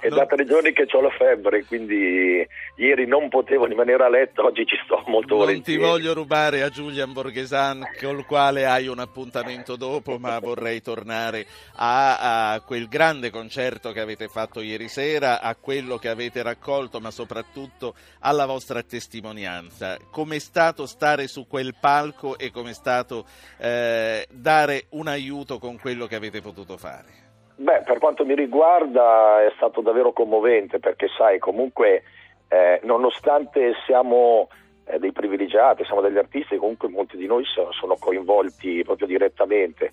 è da tre giorni che ho la febbre, quindi ieri non potevo rimanere a letto, oggi ci sto molto Non ti volentieri. voglio rubare a Giulian Borghesan, col quale hai un appuntamento dopo, ma vorrei tornare a, a quel grande concerto che avete fatto ieri sera, a quello che avete raccolto, ma soprattutto alla vostra testimonianza. Com'è stato stare su quel palco e com'è stato eh, dare un aiuto con quello che avete potuto fare? Beh, per quanto mi riguarda è stato davvero commovente perché sai, comunque eh, nonostante siamo eh, dei privilegiati, siamo degli artisti, comunque molti di noi sono, sono coinvolti proprio direttamente.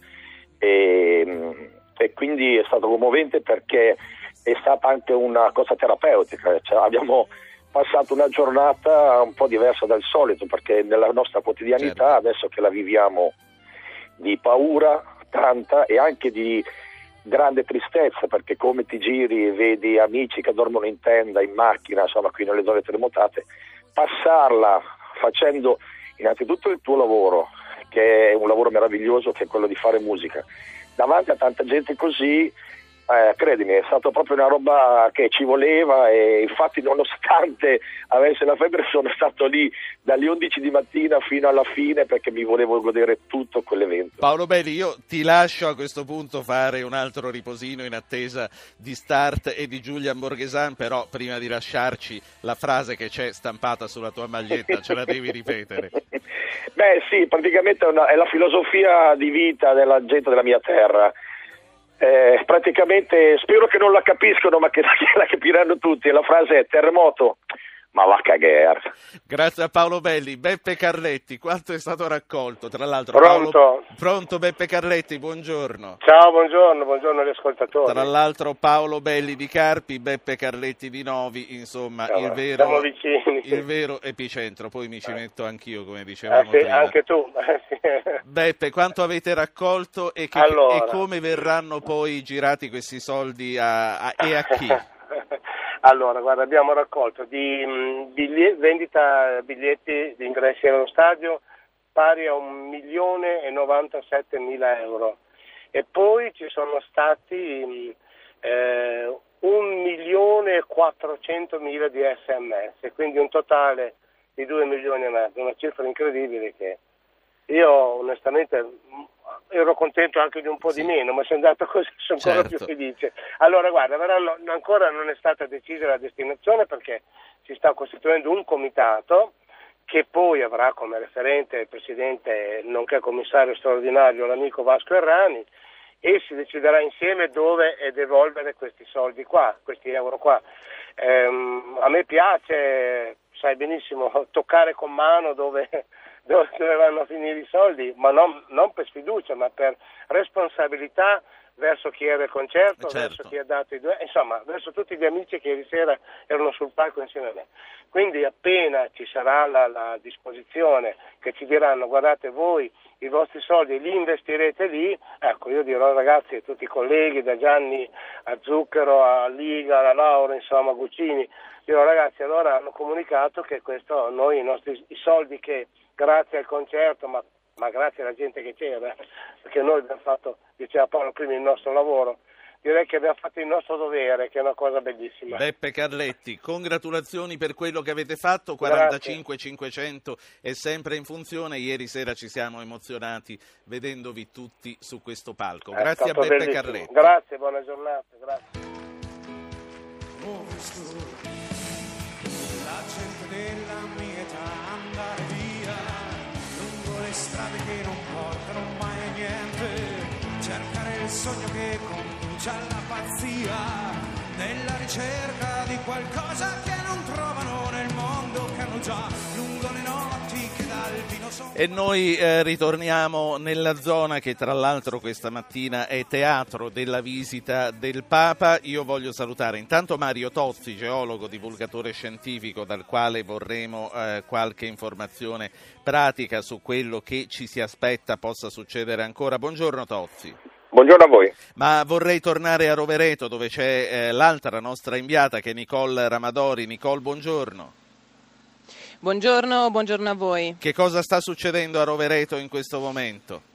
E, mm, e quindi è stato commovente perché è stata anche una cosa terapeutica, cioè, abbiamo passato una giornata un po' diversa dal solito perché nella nostra quotidianità, adesso che la viviamo di paura tanta e anche di grande tristezza perché come ti giri e vedi amici che dormono in tenda, in macchina, insomma qui nelle zone terremotate, passarla facendo innanzitutto il tuo lavoro, che è un lavoro meraviglioso che è quello di fare musica, davanti a tanta gente così, eh, credimi, è stata proprio una roba che ci voleva e infatti nonostante avesse la febbre sono stato lì dalle 11 di mattina fino alla fine perché mi volevo godere tutto quell'evento. Paolo Belli, io ti lascio a questo punto fare un altro riposino in attesa di Start e di Giulian Borghesan, però prima di lasciarci la frase che c'è stampata sulla tua maglietta, ce la devi ripetere. Beh sì, praticamente è, una- è la filosofia di vita della gente della mia terra. Eh, praticamente spero che non la capiscono ma che la, capiranno tutti. La frase è terremoto, ma va a cagare. Grazie a Paolo Belli. Beppe Carletti, quanto è stato raccolto? Tra l'altro, Pronto? Paolo... Pronto Beppe Carletti, buongiorno. Ciao, buongiorno, buongiorno agli ascoltatori. Tra l'altro Paolo Belli di Carpi, Beppe Carletti di Novi, insomma Siamo- il, vero, il vero epicentro, poi mi ci metto anch'io come Eh, dicevamo sì, prima. anche tu. Sì. Beppe, quanto avete raccolto e, che- Allora. e come verranno poi girati questi soldi a- a- e a chi? Allora, guarda, abbiamo raccolto di mh, biglie- vendita biglietti di ingressi allo stadio pari a un milione e 97 mila euro. E poi ci sono stati mh, eh, un milione e 400 mila di sms, quindi un totale di 2 milioni e mezzo, una cifra incredibile che io onestamente ero contento anche di un po' di meno, ma se è andato così sono ancora Certo. più felice. Allora guarda, ancora non è stata decisa la destinazione perché si sta costituendo un comitato che poi avrà come referente il presidente nonché commissario straordinario l'amico Vasco Errani e si deciderà insieme dove ed evolvere questi soldi qua, questi euro qua. Ehm, a me piace, sai benissimo, toccare con mano dove, dove, vanno a finire i soldi, ma non, non per sfiducia, ma per responsabilità verso chi era al concerto, Certo. verso chi ha dato i due, insomma, verso tutti gli amici che ieri sera erano sul palco insieme a me. Quindi appena ci sarà la, la disposizione che ci diranno guardate voi i vostri soldi li investirete lì, ecco io dirò ragazzi a tutti i colleghi, da Gianni a Zucchero, a Liga, a Laura, insomma a Guccini, dirò ragazzi allora hanno comunicato che questo noi i nostri i soldi che grazie al concerto ma, ma grazie alla gente che c'era, perché noi abbiamo fatto, diceva Paolo prima, il nostro lavoro, direi che abbiamo fatto il nostro dovere, che è una cosa bellissima. Beppe Carletti, congratulazioni per quello che avete fatto, 45 500 è sempre in funzione, ieri sera ci siamo emozionati vedendovi tutti su questo palco. È Grazie a Beppe bellissimo. Carletti. Grazie, buona giornata, grazie. La gente della mia età andare strade che non portano mai a niente, cercare il sogno che conduce alla pazzia, nella ricerca di qualcosa che non trovano nel mondo che hanno già. Lungo le notti E noi eh, ritorniamo nella zona che tra l'altro questa mattina è teatro della visita del Papa. Io voglio salutare intanto Mario Tozzi, geologo, divulgatore scientifico, dal quale vorremo eh, qualche informazione pratica su quello che ci si aspetta possa succedere ancora. Buongiorno Tozzi. Buongiorno a voi. Ma vorrei tornare a Rovereto dove c'è eh, l'altra nostra inviata che è Nicole Ramadori. Nicole, buongiorno. Buongiorno, buongiorno a voi. Che cosa sta succedendo a Rovereto in questo momento?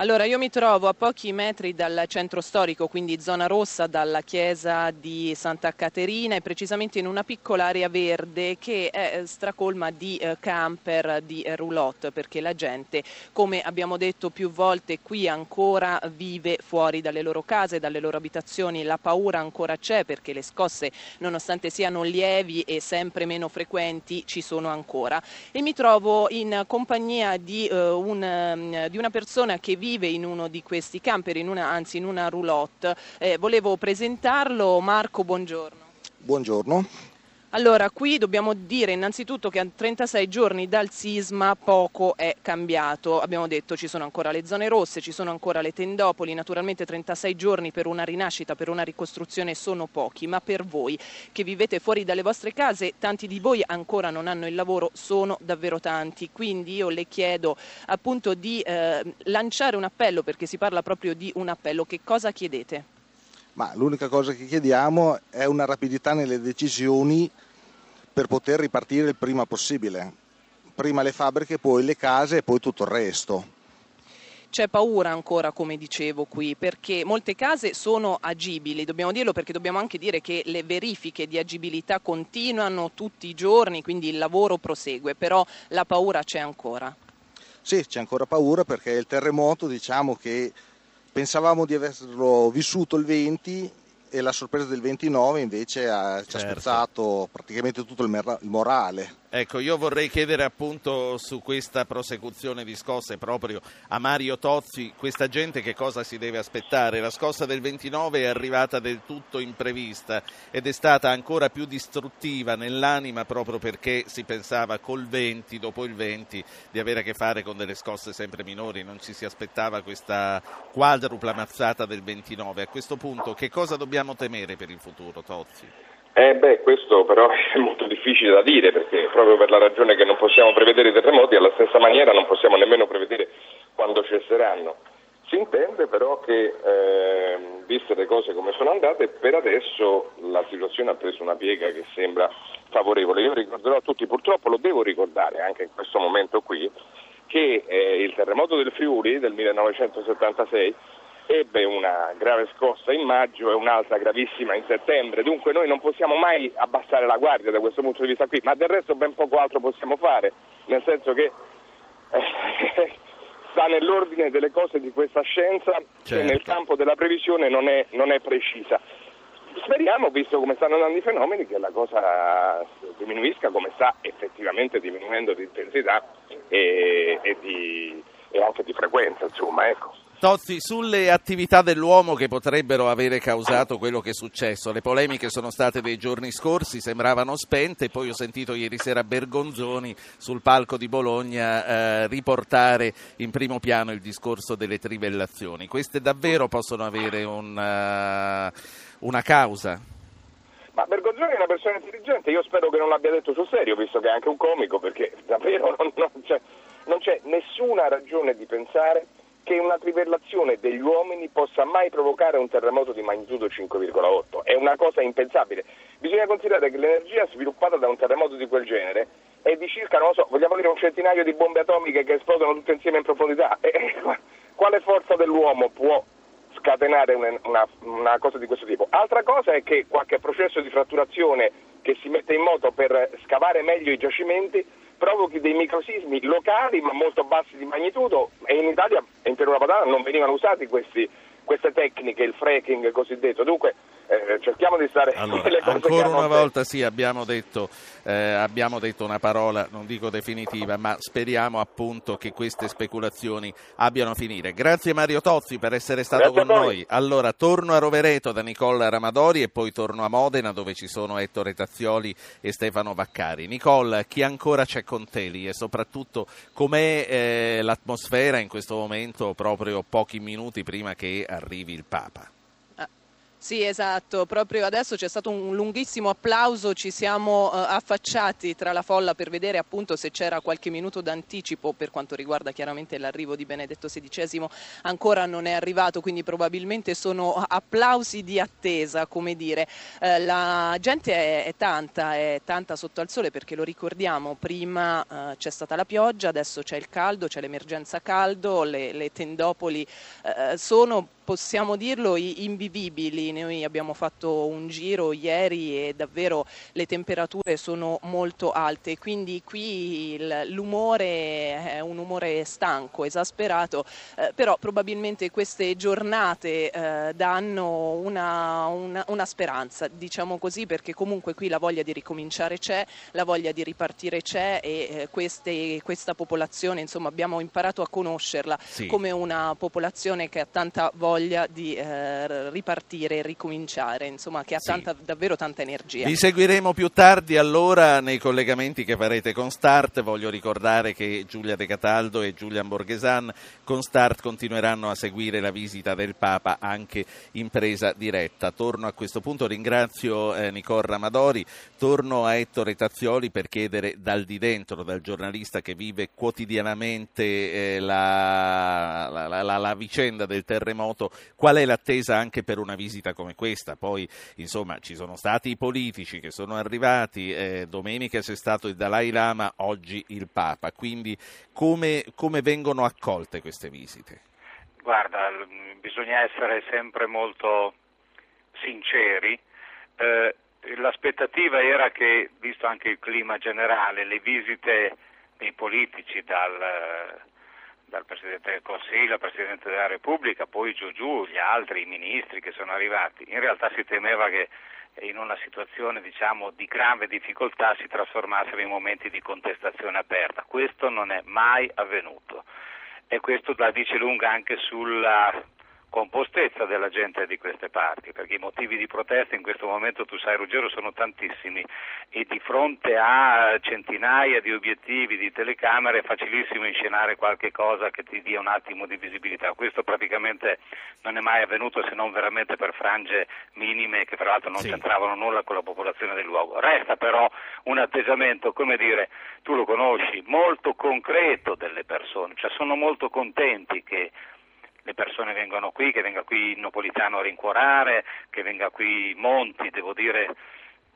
Allora, io mi trovo a pochi metri dal centro storico, quindi zona rossa, dalla chiesa di Santa Caterina e precisamente in una piccola area verde che è eh, stracolma di eh, camper, di roulotte, perché la gente, come abbiamo detto più volte, qui ancora vive fuori dalle loro case, dalle loro abitazioni. La paura ancora c'è perché le scosse, nonostante siano lievi e sempre meno frequenti, ci sono ancora. E mi trovo in compagnia di, uh, un, um, di una persona che vive vive in uno di questi camper, in una, anzi in una roulotte. Eh, volevo presentarlo, Marco, buongiorno. Buongiorno. Allora, qui dobbiamo dire innanzitutto che a 36 giorni dal sisma poco è cambiato. Abbiamo detto ci sono ancora le zone rosse, ci sono ancora le tendopoli, naturalmente 36 giorni per una rinascita, per una ricostruzione sono pochi, ma per voi che vivete fuori dalle vostre case, tanti di voi ancora non hanno il lavoro, sono davvero tanti. Quindi io le chiedo appunto di eh, lanciare un appello, perché si parla proprio di un appello. Che cosa chiedete? Ma l'unica cosa che chiediamo è una rapidità nelle decisioni per poter ripartire il prima possibile. Prima le fabbriche, poi le case e poi tutto il resto. C'è paura ancora, come dicevo qui, perché molte case sono agibili, dobbiamo dirlo perché dobbiamo anche dire che le verifiche di agibilità continuano tutti i giorni, quindi il lavoro prosegue, però la paura c'è ancora. Sì, c'è ancora paura perché il terremoto diciamo che Pensavamo di averlo vissuto il 20 e la sorpresa del 29 invece ha, certo. ci ha certo. spezzato praticamente tutto il, mer- il morale. Ecco, io vorrei chiedere appunto su questa prosecuzione di scosse proprio a Mario Tozzi, questa gente che cosa si deve aspettare? La scossa del 29 è arrivata del tutto imprevista ed è stata ancora più distruttiva nell'anima proprio perché si pensava col 20, dopo il 20, di avere a che fare con delle scosse sempre minori, non ci si aspettava questa quadrupla mazzata del 29. A questo punto che cosa dobbiamo temere per il futuro, Tozzi? Eh beh, questo però è molto difficile da dire perché proprio per la ragione che non possiamo prevedere i terremoti, alla stessa maniera non possiamo nemmeno prevedere quando cesseranno. Si intende però che, eh, viste le cose come sono andate, per adesso la situazione ha preso una piega che sembra favorevole. Io ricorderò a tutti, purtroppo lo devo ricordare anche in questo momento qui, che eh, il terremoto del Friuli del 1976 ebbe una grave scossa in maggio e un'altra gravissima in settembre, dunque noi non possiamo mai abbassare la guardia da questo punto di vista qui, ma del resto ben poco altro possiamo fare, nel senso che eh, sta nell'ordine delle cose di questa scienza certo. che nel campo della previsione non è, non è precisa. Speriamo, visto come stanno andando i fenomeni, che la cosa diminuisca come sta effettivamente diminuendo di intensità e, e, di, e anche di frequenza, insomma, ecco. Tozzi, sulle attività dell'uomo che potrebbero avere causato quello che è successo, le polemiche sono state dei giorni scorsi, sembravano spente, poi ho sentito ieri sera Bergonzoni sul palco di Bologna eh, riportare in primo piano il discorso delle trivellazioni. Queste davvero possono avere una, eh, una causa? Ma Bergonzoni è una persona intelligente, io spero che non l'abbia detto sul serio, visto che è anche un comico, perché davvero non, non, c'è, non c'è nessuna ragione di pensare che una trivellazione degli uomini possa mai provocare un terremoto di magnitudo 5,8. È una cosa impensabile. Bisogna considerare che l'energia sviluppata da un terremoto di quel genere è di circa, non so, vogliamo dire un centinaio di bombe atomiche che esplodono tutte insieme in profondità. E, quale forza dell'uomo può scatenare una, una, una, cosa di questo tipo. Altra cosa è che qualche processo di fratturazione che si mette in moto per scavare meglio i giacimenti provochi dei microsismi locali ma molto bassi di magnitudo e in Italia in Pianura Padana non venivano questi, queste tecniche, il fracking cosiddetto. Dunque eh, cerchiamo di stare allora, ancora una volta sì abbiamo detto, eh, abbiamo detto, una parola non dico definitiva ma speriamo appunto che queste speculazioni abbiano a finire. Grazie Mario Tozzi per essere stato grazie con noi. Allora torno a Rovereto da Nicola Ramadori e poi torno a Modena dove ci sono Ettore Tazzioli e Stefano Vaccari. Nicola chi ancora c'è con te lì? E soprattutto com'è eh, l'atmosfera in questo momento proprio pochi minuti prima che arrivi il Papa Sì, esatto, proprio adesso c'è stato un lunghissimo applauso, ci siamo eh, affacciati tra la folla per vedere appunto se c'era qualche minuto d'anticipo per quanto riguarda chiaramente l'arrivo di Benedetto XVI, ancora non è arrivato, quindi probabilmente sono applausi di attesa, come dire. Eh, la gente è, è, tanta, è tanta sotto al sole perché lo ricordiamo, prima eh, c'è stata la pioggia, adesso c'è il caldo, c'è l'emergenza caldo, le, le tendopoli eh, sono possiamo dirlo, invivibili. Noi abbiamo fatto un giro ieri e davvero le temperature sono molto alte, quindi qui l'umore è un umore stanco, esasperato, eh, però probabilmente queste giornate eh, danno una, una, una, speranza, diciamo così, perché comunque qui la voglia di ricominciare c'è, la voglia di ripartire c'è e eh, queste, questa popolazione, insomma, abbiamo imparato a conoscerla sì. come una popolazione che ha tanta voglia voglia di eh, ripartire e ricominciare, insomma, che ha sì. tanta, davvero tanta energia. Vi seguiremo più tardi allora nei collegamenti che farete con Start. Voglio ricordare che Giulia De Cataldo e Giulian Borghesan con Start continueranno a seguire la visita del Papa anche in presa diretta. Torno a questo punto, ringrazio eh, Nicole Ramadori, torno a Ettore Tazzioli per chiedere dal di dentro, dal giornalista che vive quotidianamente eh, la, la, la, la vicenda del terremoto, qual è l'attesa anche per una visita come questa? Poi, insomma, ci sono stati i politici che sono arrivati, eh, domenica c'è stato il Dalai Lama, oggi il Papa, quindi come, come vengono accolte queste visite? Guarda, bisogna essere sempre molto sinceri. Eh, l'aspettativa era che, visto anche il clima generale, le visite dei politici dal dal Presidente del Consiglio al Presidente della Repubblica, poi giù giù gli altri ministri che sono arrivati. In realtà si temeva che in una situazione diciamo, di grave difficoltà si trasformassero in momenti di contestazione aperta. Questo non è mai avvenuto e questo la dice lunga anche sulla compostezza della gente di queste parti, perché i motivi di protesta in questo momento, tu sai Ruggero, sono tantissimi e di fronte a centinaia di obiettivi di telecamere è facilissimo inscenare qualche cosa che ti dia un attimo di visibilità. Questo praticamente non è mai avvenuto se non veramente per frange minime che fra l'altro non sì. c'entravano nulla con la popolazione del luogo. Resta però un atteggiamento, come dire, tu lo conosci, molto concreto delle persone, cioè sono molto contenti che le persone vengono qui, che venga qui Napolitano a rincuorare, che venga qui Monti, devo dire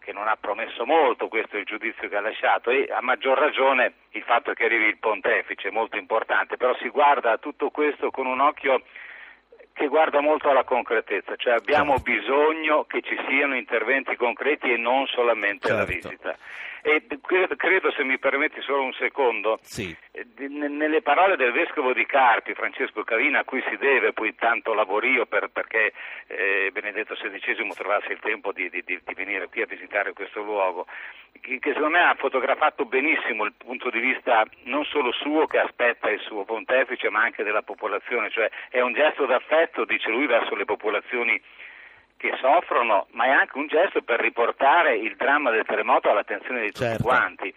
che non ha promesso molto, questo è il giudizio che ha lasciato e a maggior ragione il fatto che arrivi il pontefice è molto importante, però si guarda a tutto questo con un occhio che guarda molto alla concretezza, cioè abbiamo certo. bisogno che ci siano interventi concreti e non solamente certo. la visita. E credo, se mi permetti solo un secondo, sì. Eh, nelle parole del vescovo di Carpi, Francesco Cavina, a cui si deve poi tanto lavorio per, perché eh, Benedetto XVI trovasse il tempo di, di, di, venire qui a visitare questo luogo, che, che secondo me ha fotografato benissimo il punto di vista non solo suo che aspetta il suo pontefice, ma anche della popolazione, cioè è un gesto d'affetto, dice lui, verso le popolazioni che soffrono, ma è anche un gesto per riportare il dramma del terremoto all'attenzione di tutti certo. quanti.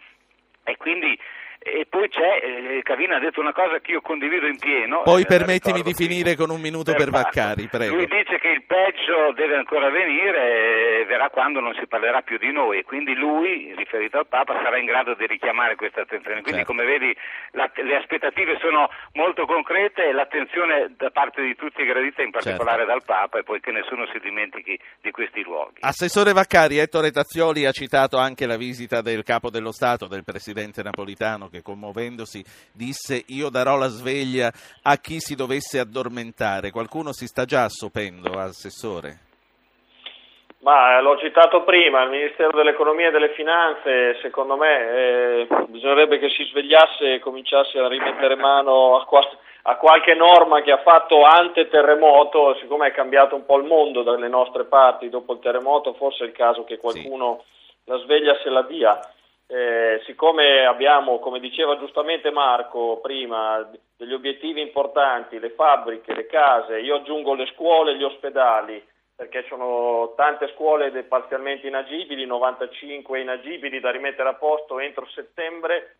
E quindi e poi c'è, eh, Cavina ha detto una cosa che io condivido in pieno. Poi eh, permettimi di finire con un minuto per, per Vaccari, prego. Lui dice che il peggio deve ancora venire e verrà quando non si parlerà più di noi quindi lui, riferito al Papa, sarà in grado di richiamare questa attenzione. Quindi certo. come vedi la, le aspettative sono molto concrete e l'attenzione da parte di tutti è gradita, in particolare certo. dal Papa e poi che nessuno si dimentichi di questi luoghi. Assessore Vaccari, Ettore Tazzioli ha citato anche la visita del Capo dello Stato, del Presidente Napolitano che commuovendosi disse io darò la sveglia a chi si dovesse addormentare. Qualcuno si sta già assopendo, Assessore? Ma l'ho citato prima, il Ministero dell'Economia e delle Finanze, secondo me eh, bisognerebbe che si svegliasse e cominciasse a rimettere mano a, qua- a qualche norma che ha fatto ante terremoto, siccome è cambiato un po' il mondo dalle nostre parti dopo il terremoto, forse è il caso che qualcuno sì. la sveglia se la dia eh, siccome abbiamo, come diceva giustamente Marco prima, degli obiettivi importanti, le fabbriche, le case, io aggiungo le scuole e gli ospedali, perché sono tante scuole parzialmente inagibili, 95 inagibili da rimettere a posto entro settembre,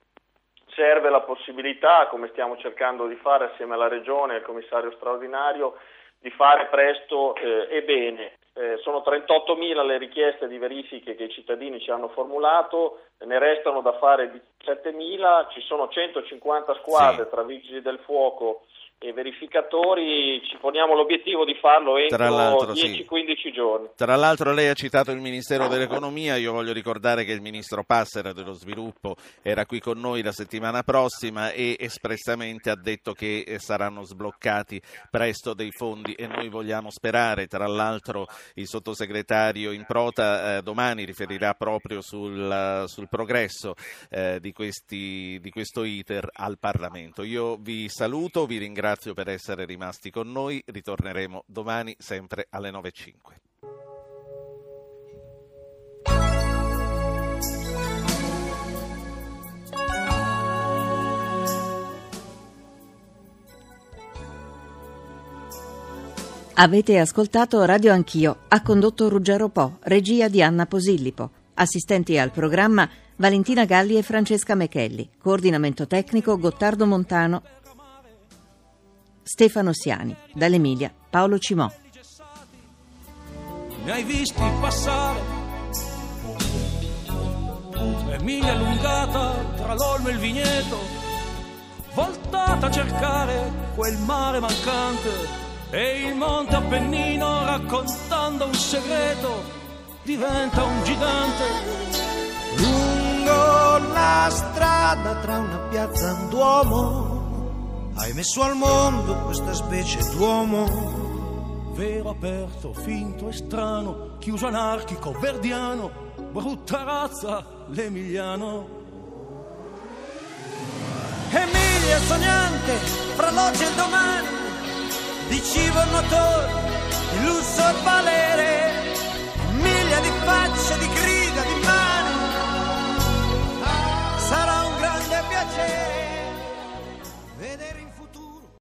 serve la possibilità, come stiamo cercando di fare assieme alla Regione e al commissario straordinario, di fare presto eh, e bene eh, sono 38.000 le richieste di verifiche che i cittadini ci hanno formulato, ne restano da fare 17.000, ci sono 150 squadre Sì. tra vigili del fuoco e verificatori, ci poniamo l'obiettivo di farlo entro l'altro, sì. 10-15 giorni. Tra l'altro lei ha citato il Ministero dell'Economia, io voglio ricordare che il Ministro Passera dello Sviluppo era qui con noi la settimana prossima e espressamente ha detto che eh, saranno sbloccati presto dei fondi e noi vogliamo sperare. Tra l'altro il sottosegretario Improta eh, domani riferirà proprio sul, eh, sul progresso eh, di, questi, di questo iter al Parlamento. Io vi saluto, vi ringrazio per essere rimasti con noi, ritorneremo domani sempre alle 9.05. Avete ascoltato Radio Anch'io, ha condotto Ruggero Po, regia di Anna Posillipo, assistenti al programma Valentina Galli e Francesca Mechelli, coordinamento tecnico Gottardo Montano, Stefano Siani, dall'Emilia Paolo Cimò. ne hai visti passare e miglia allungata tra l'olmo e il vigneto voltata a cercare quel mare mancante e il monte Appennino raccontando un segreto diventa un gigante Lungo la strada tra una piazza e un duomo hai messo al mondo questa specie d'uomo, vero, aperto, finto e strano, chiuso anarchico, verdiano, brutta razza, l'emiliano. Emilia sognante, fra l'oggi e il domani, di cibo il motore, il lusso il valere, miglia di facce, di crisi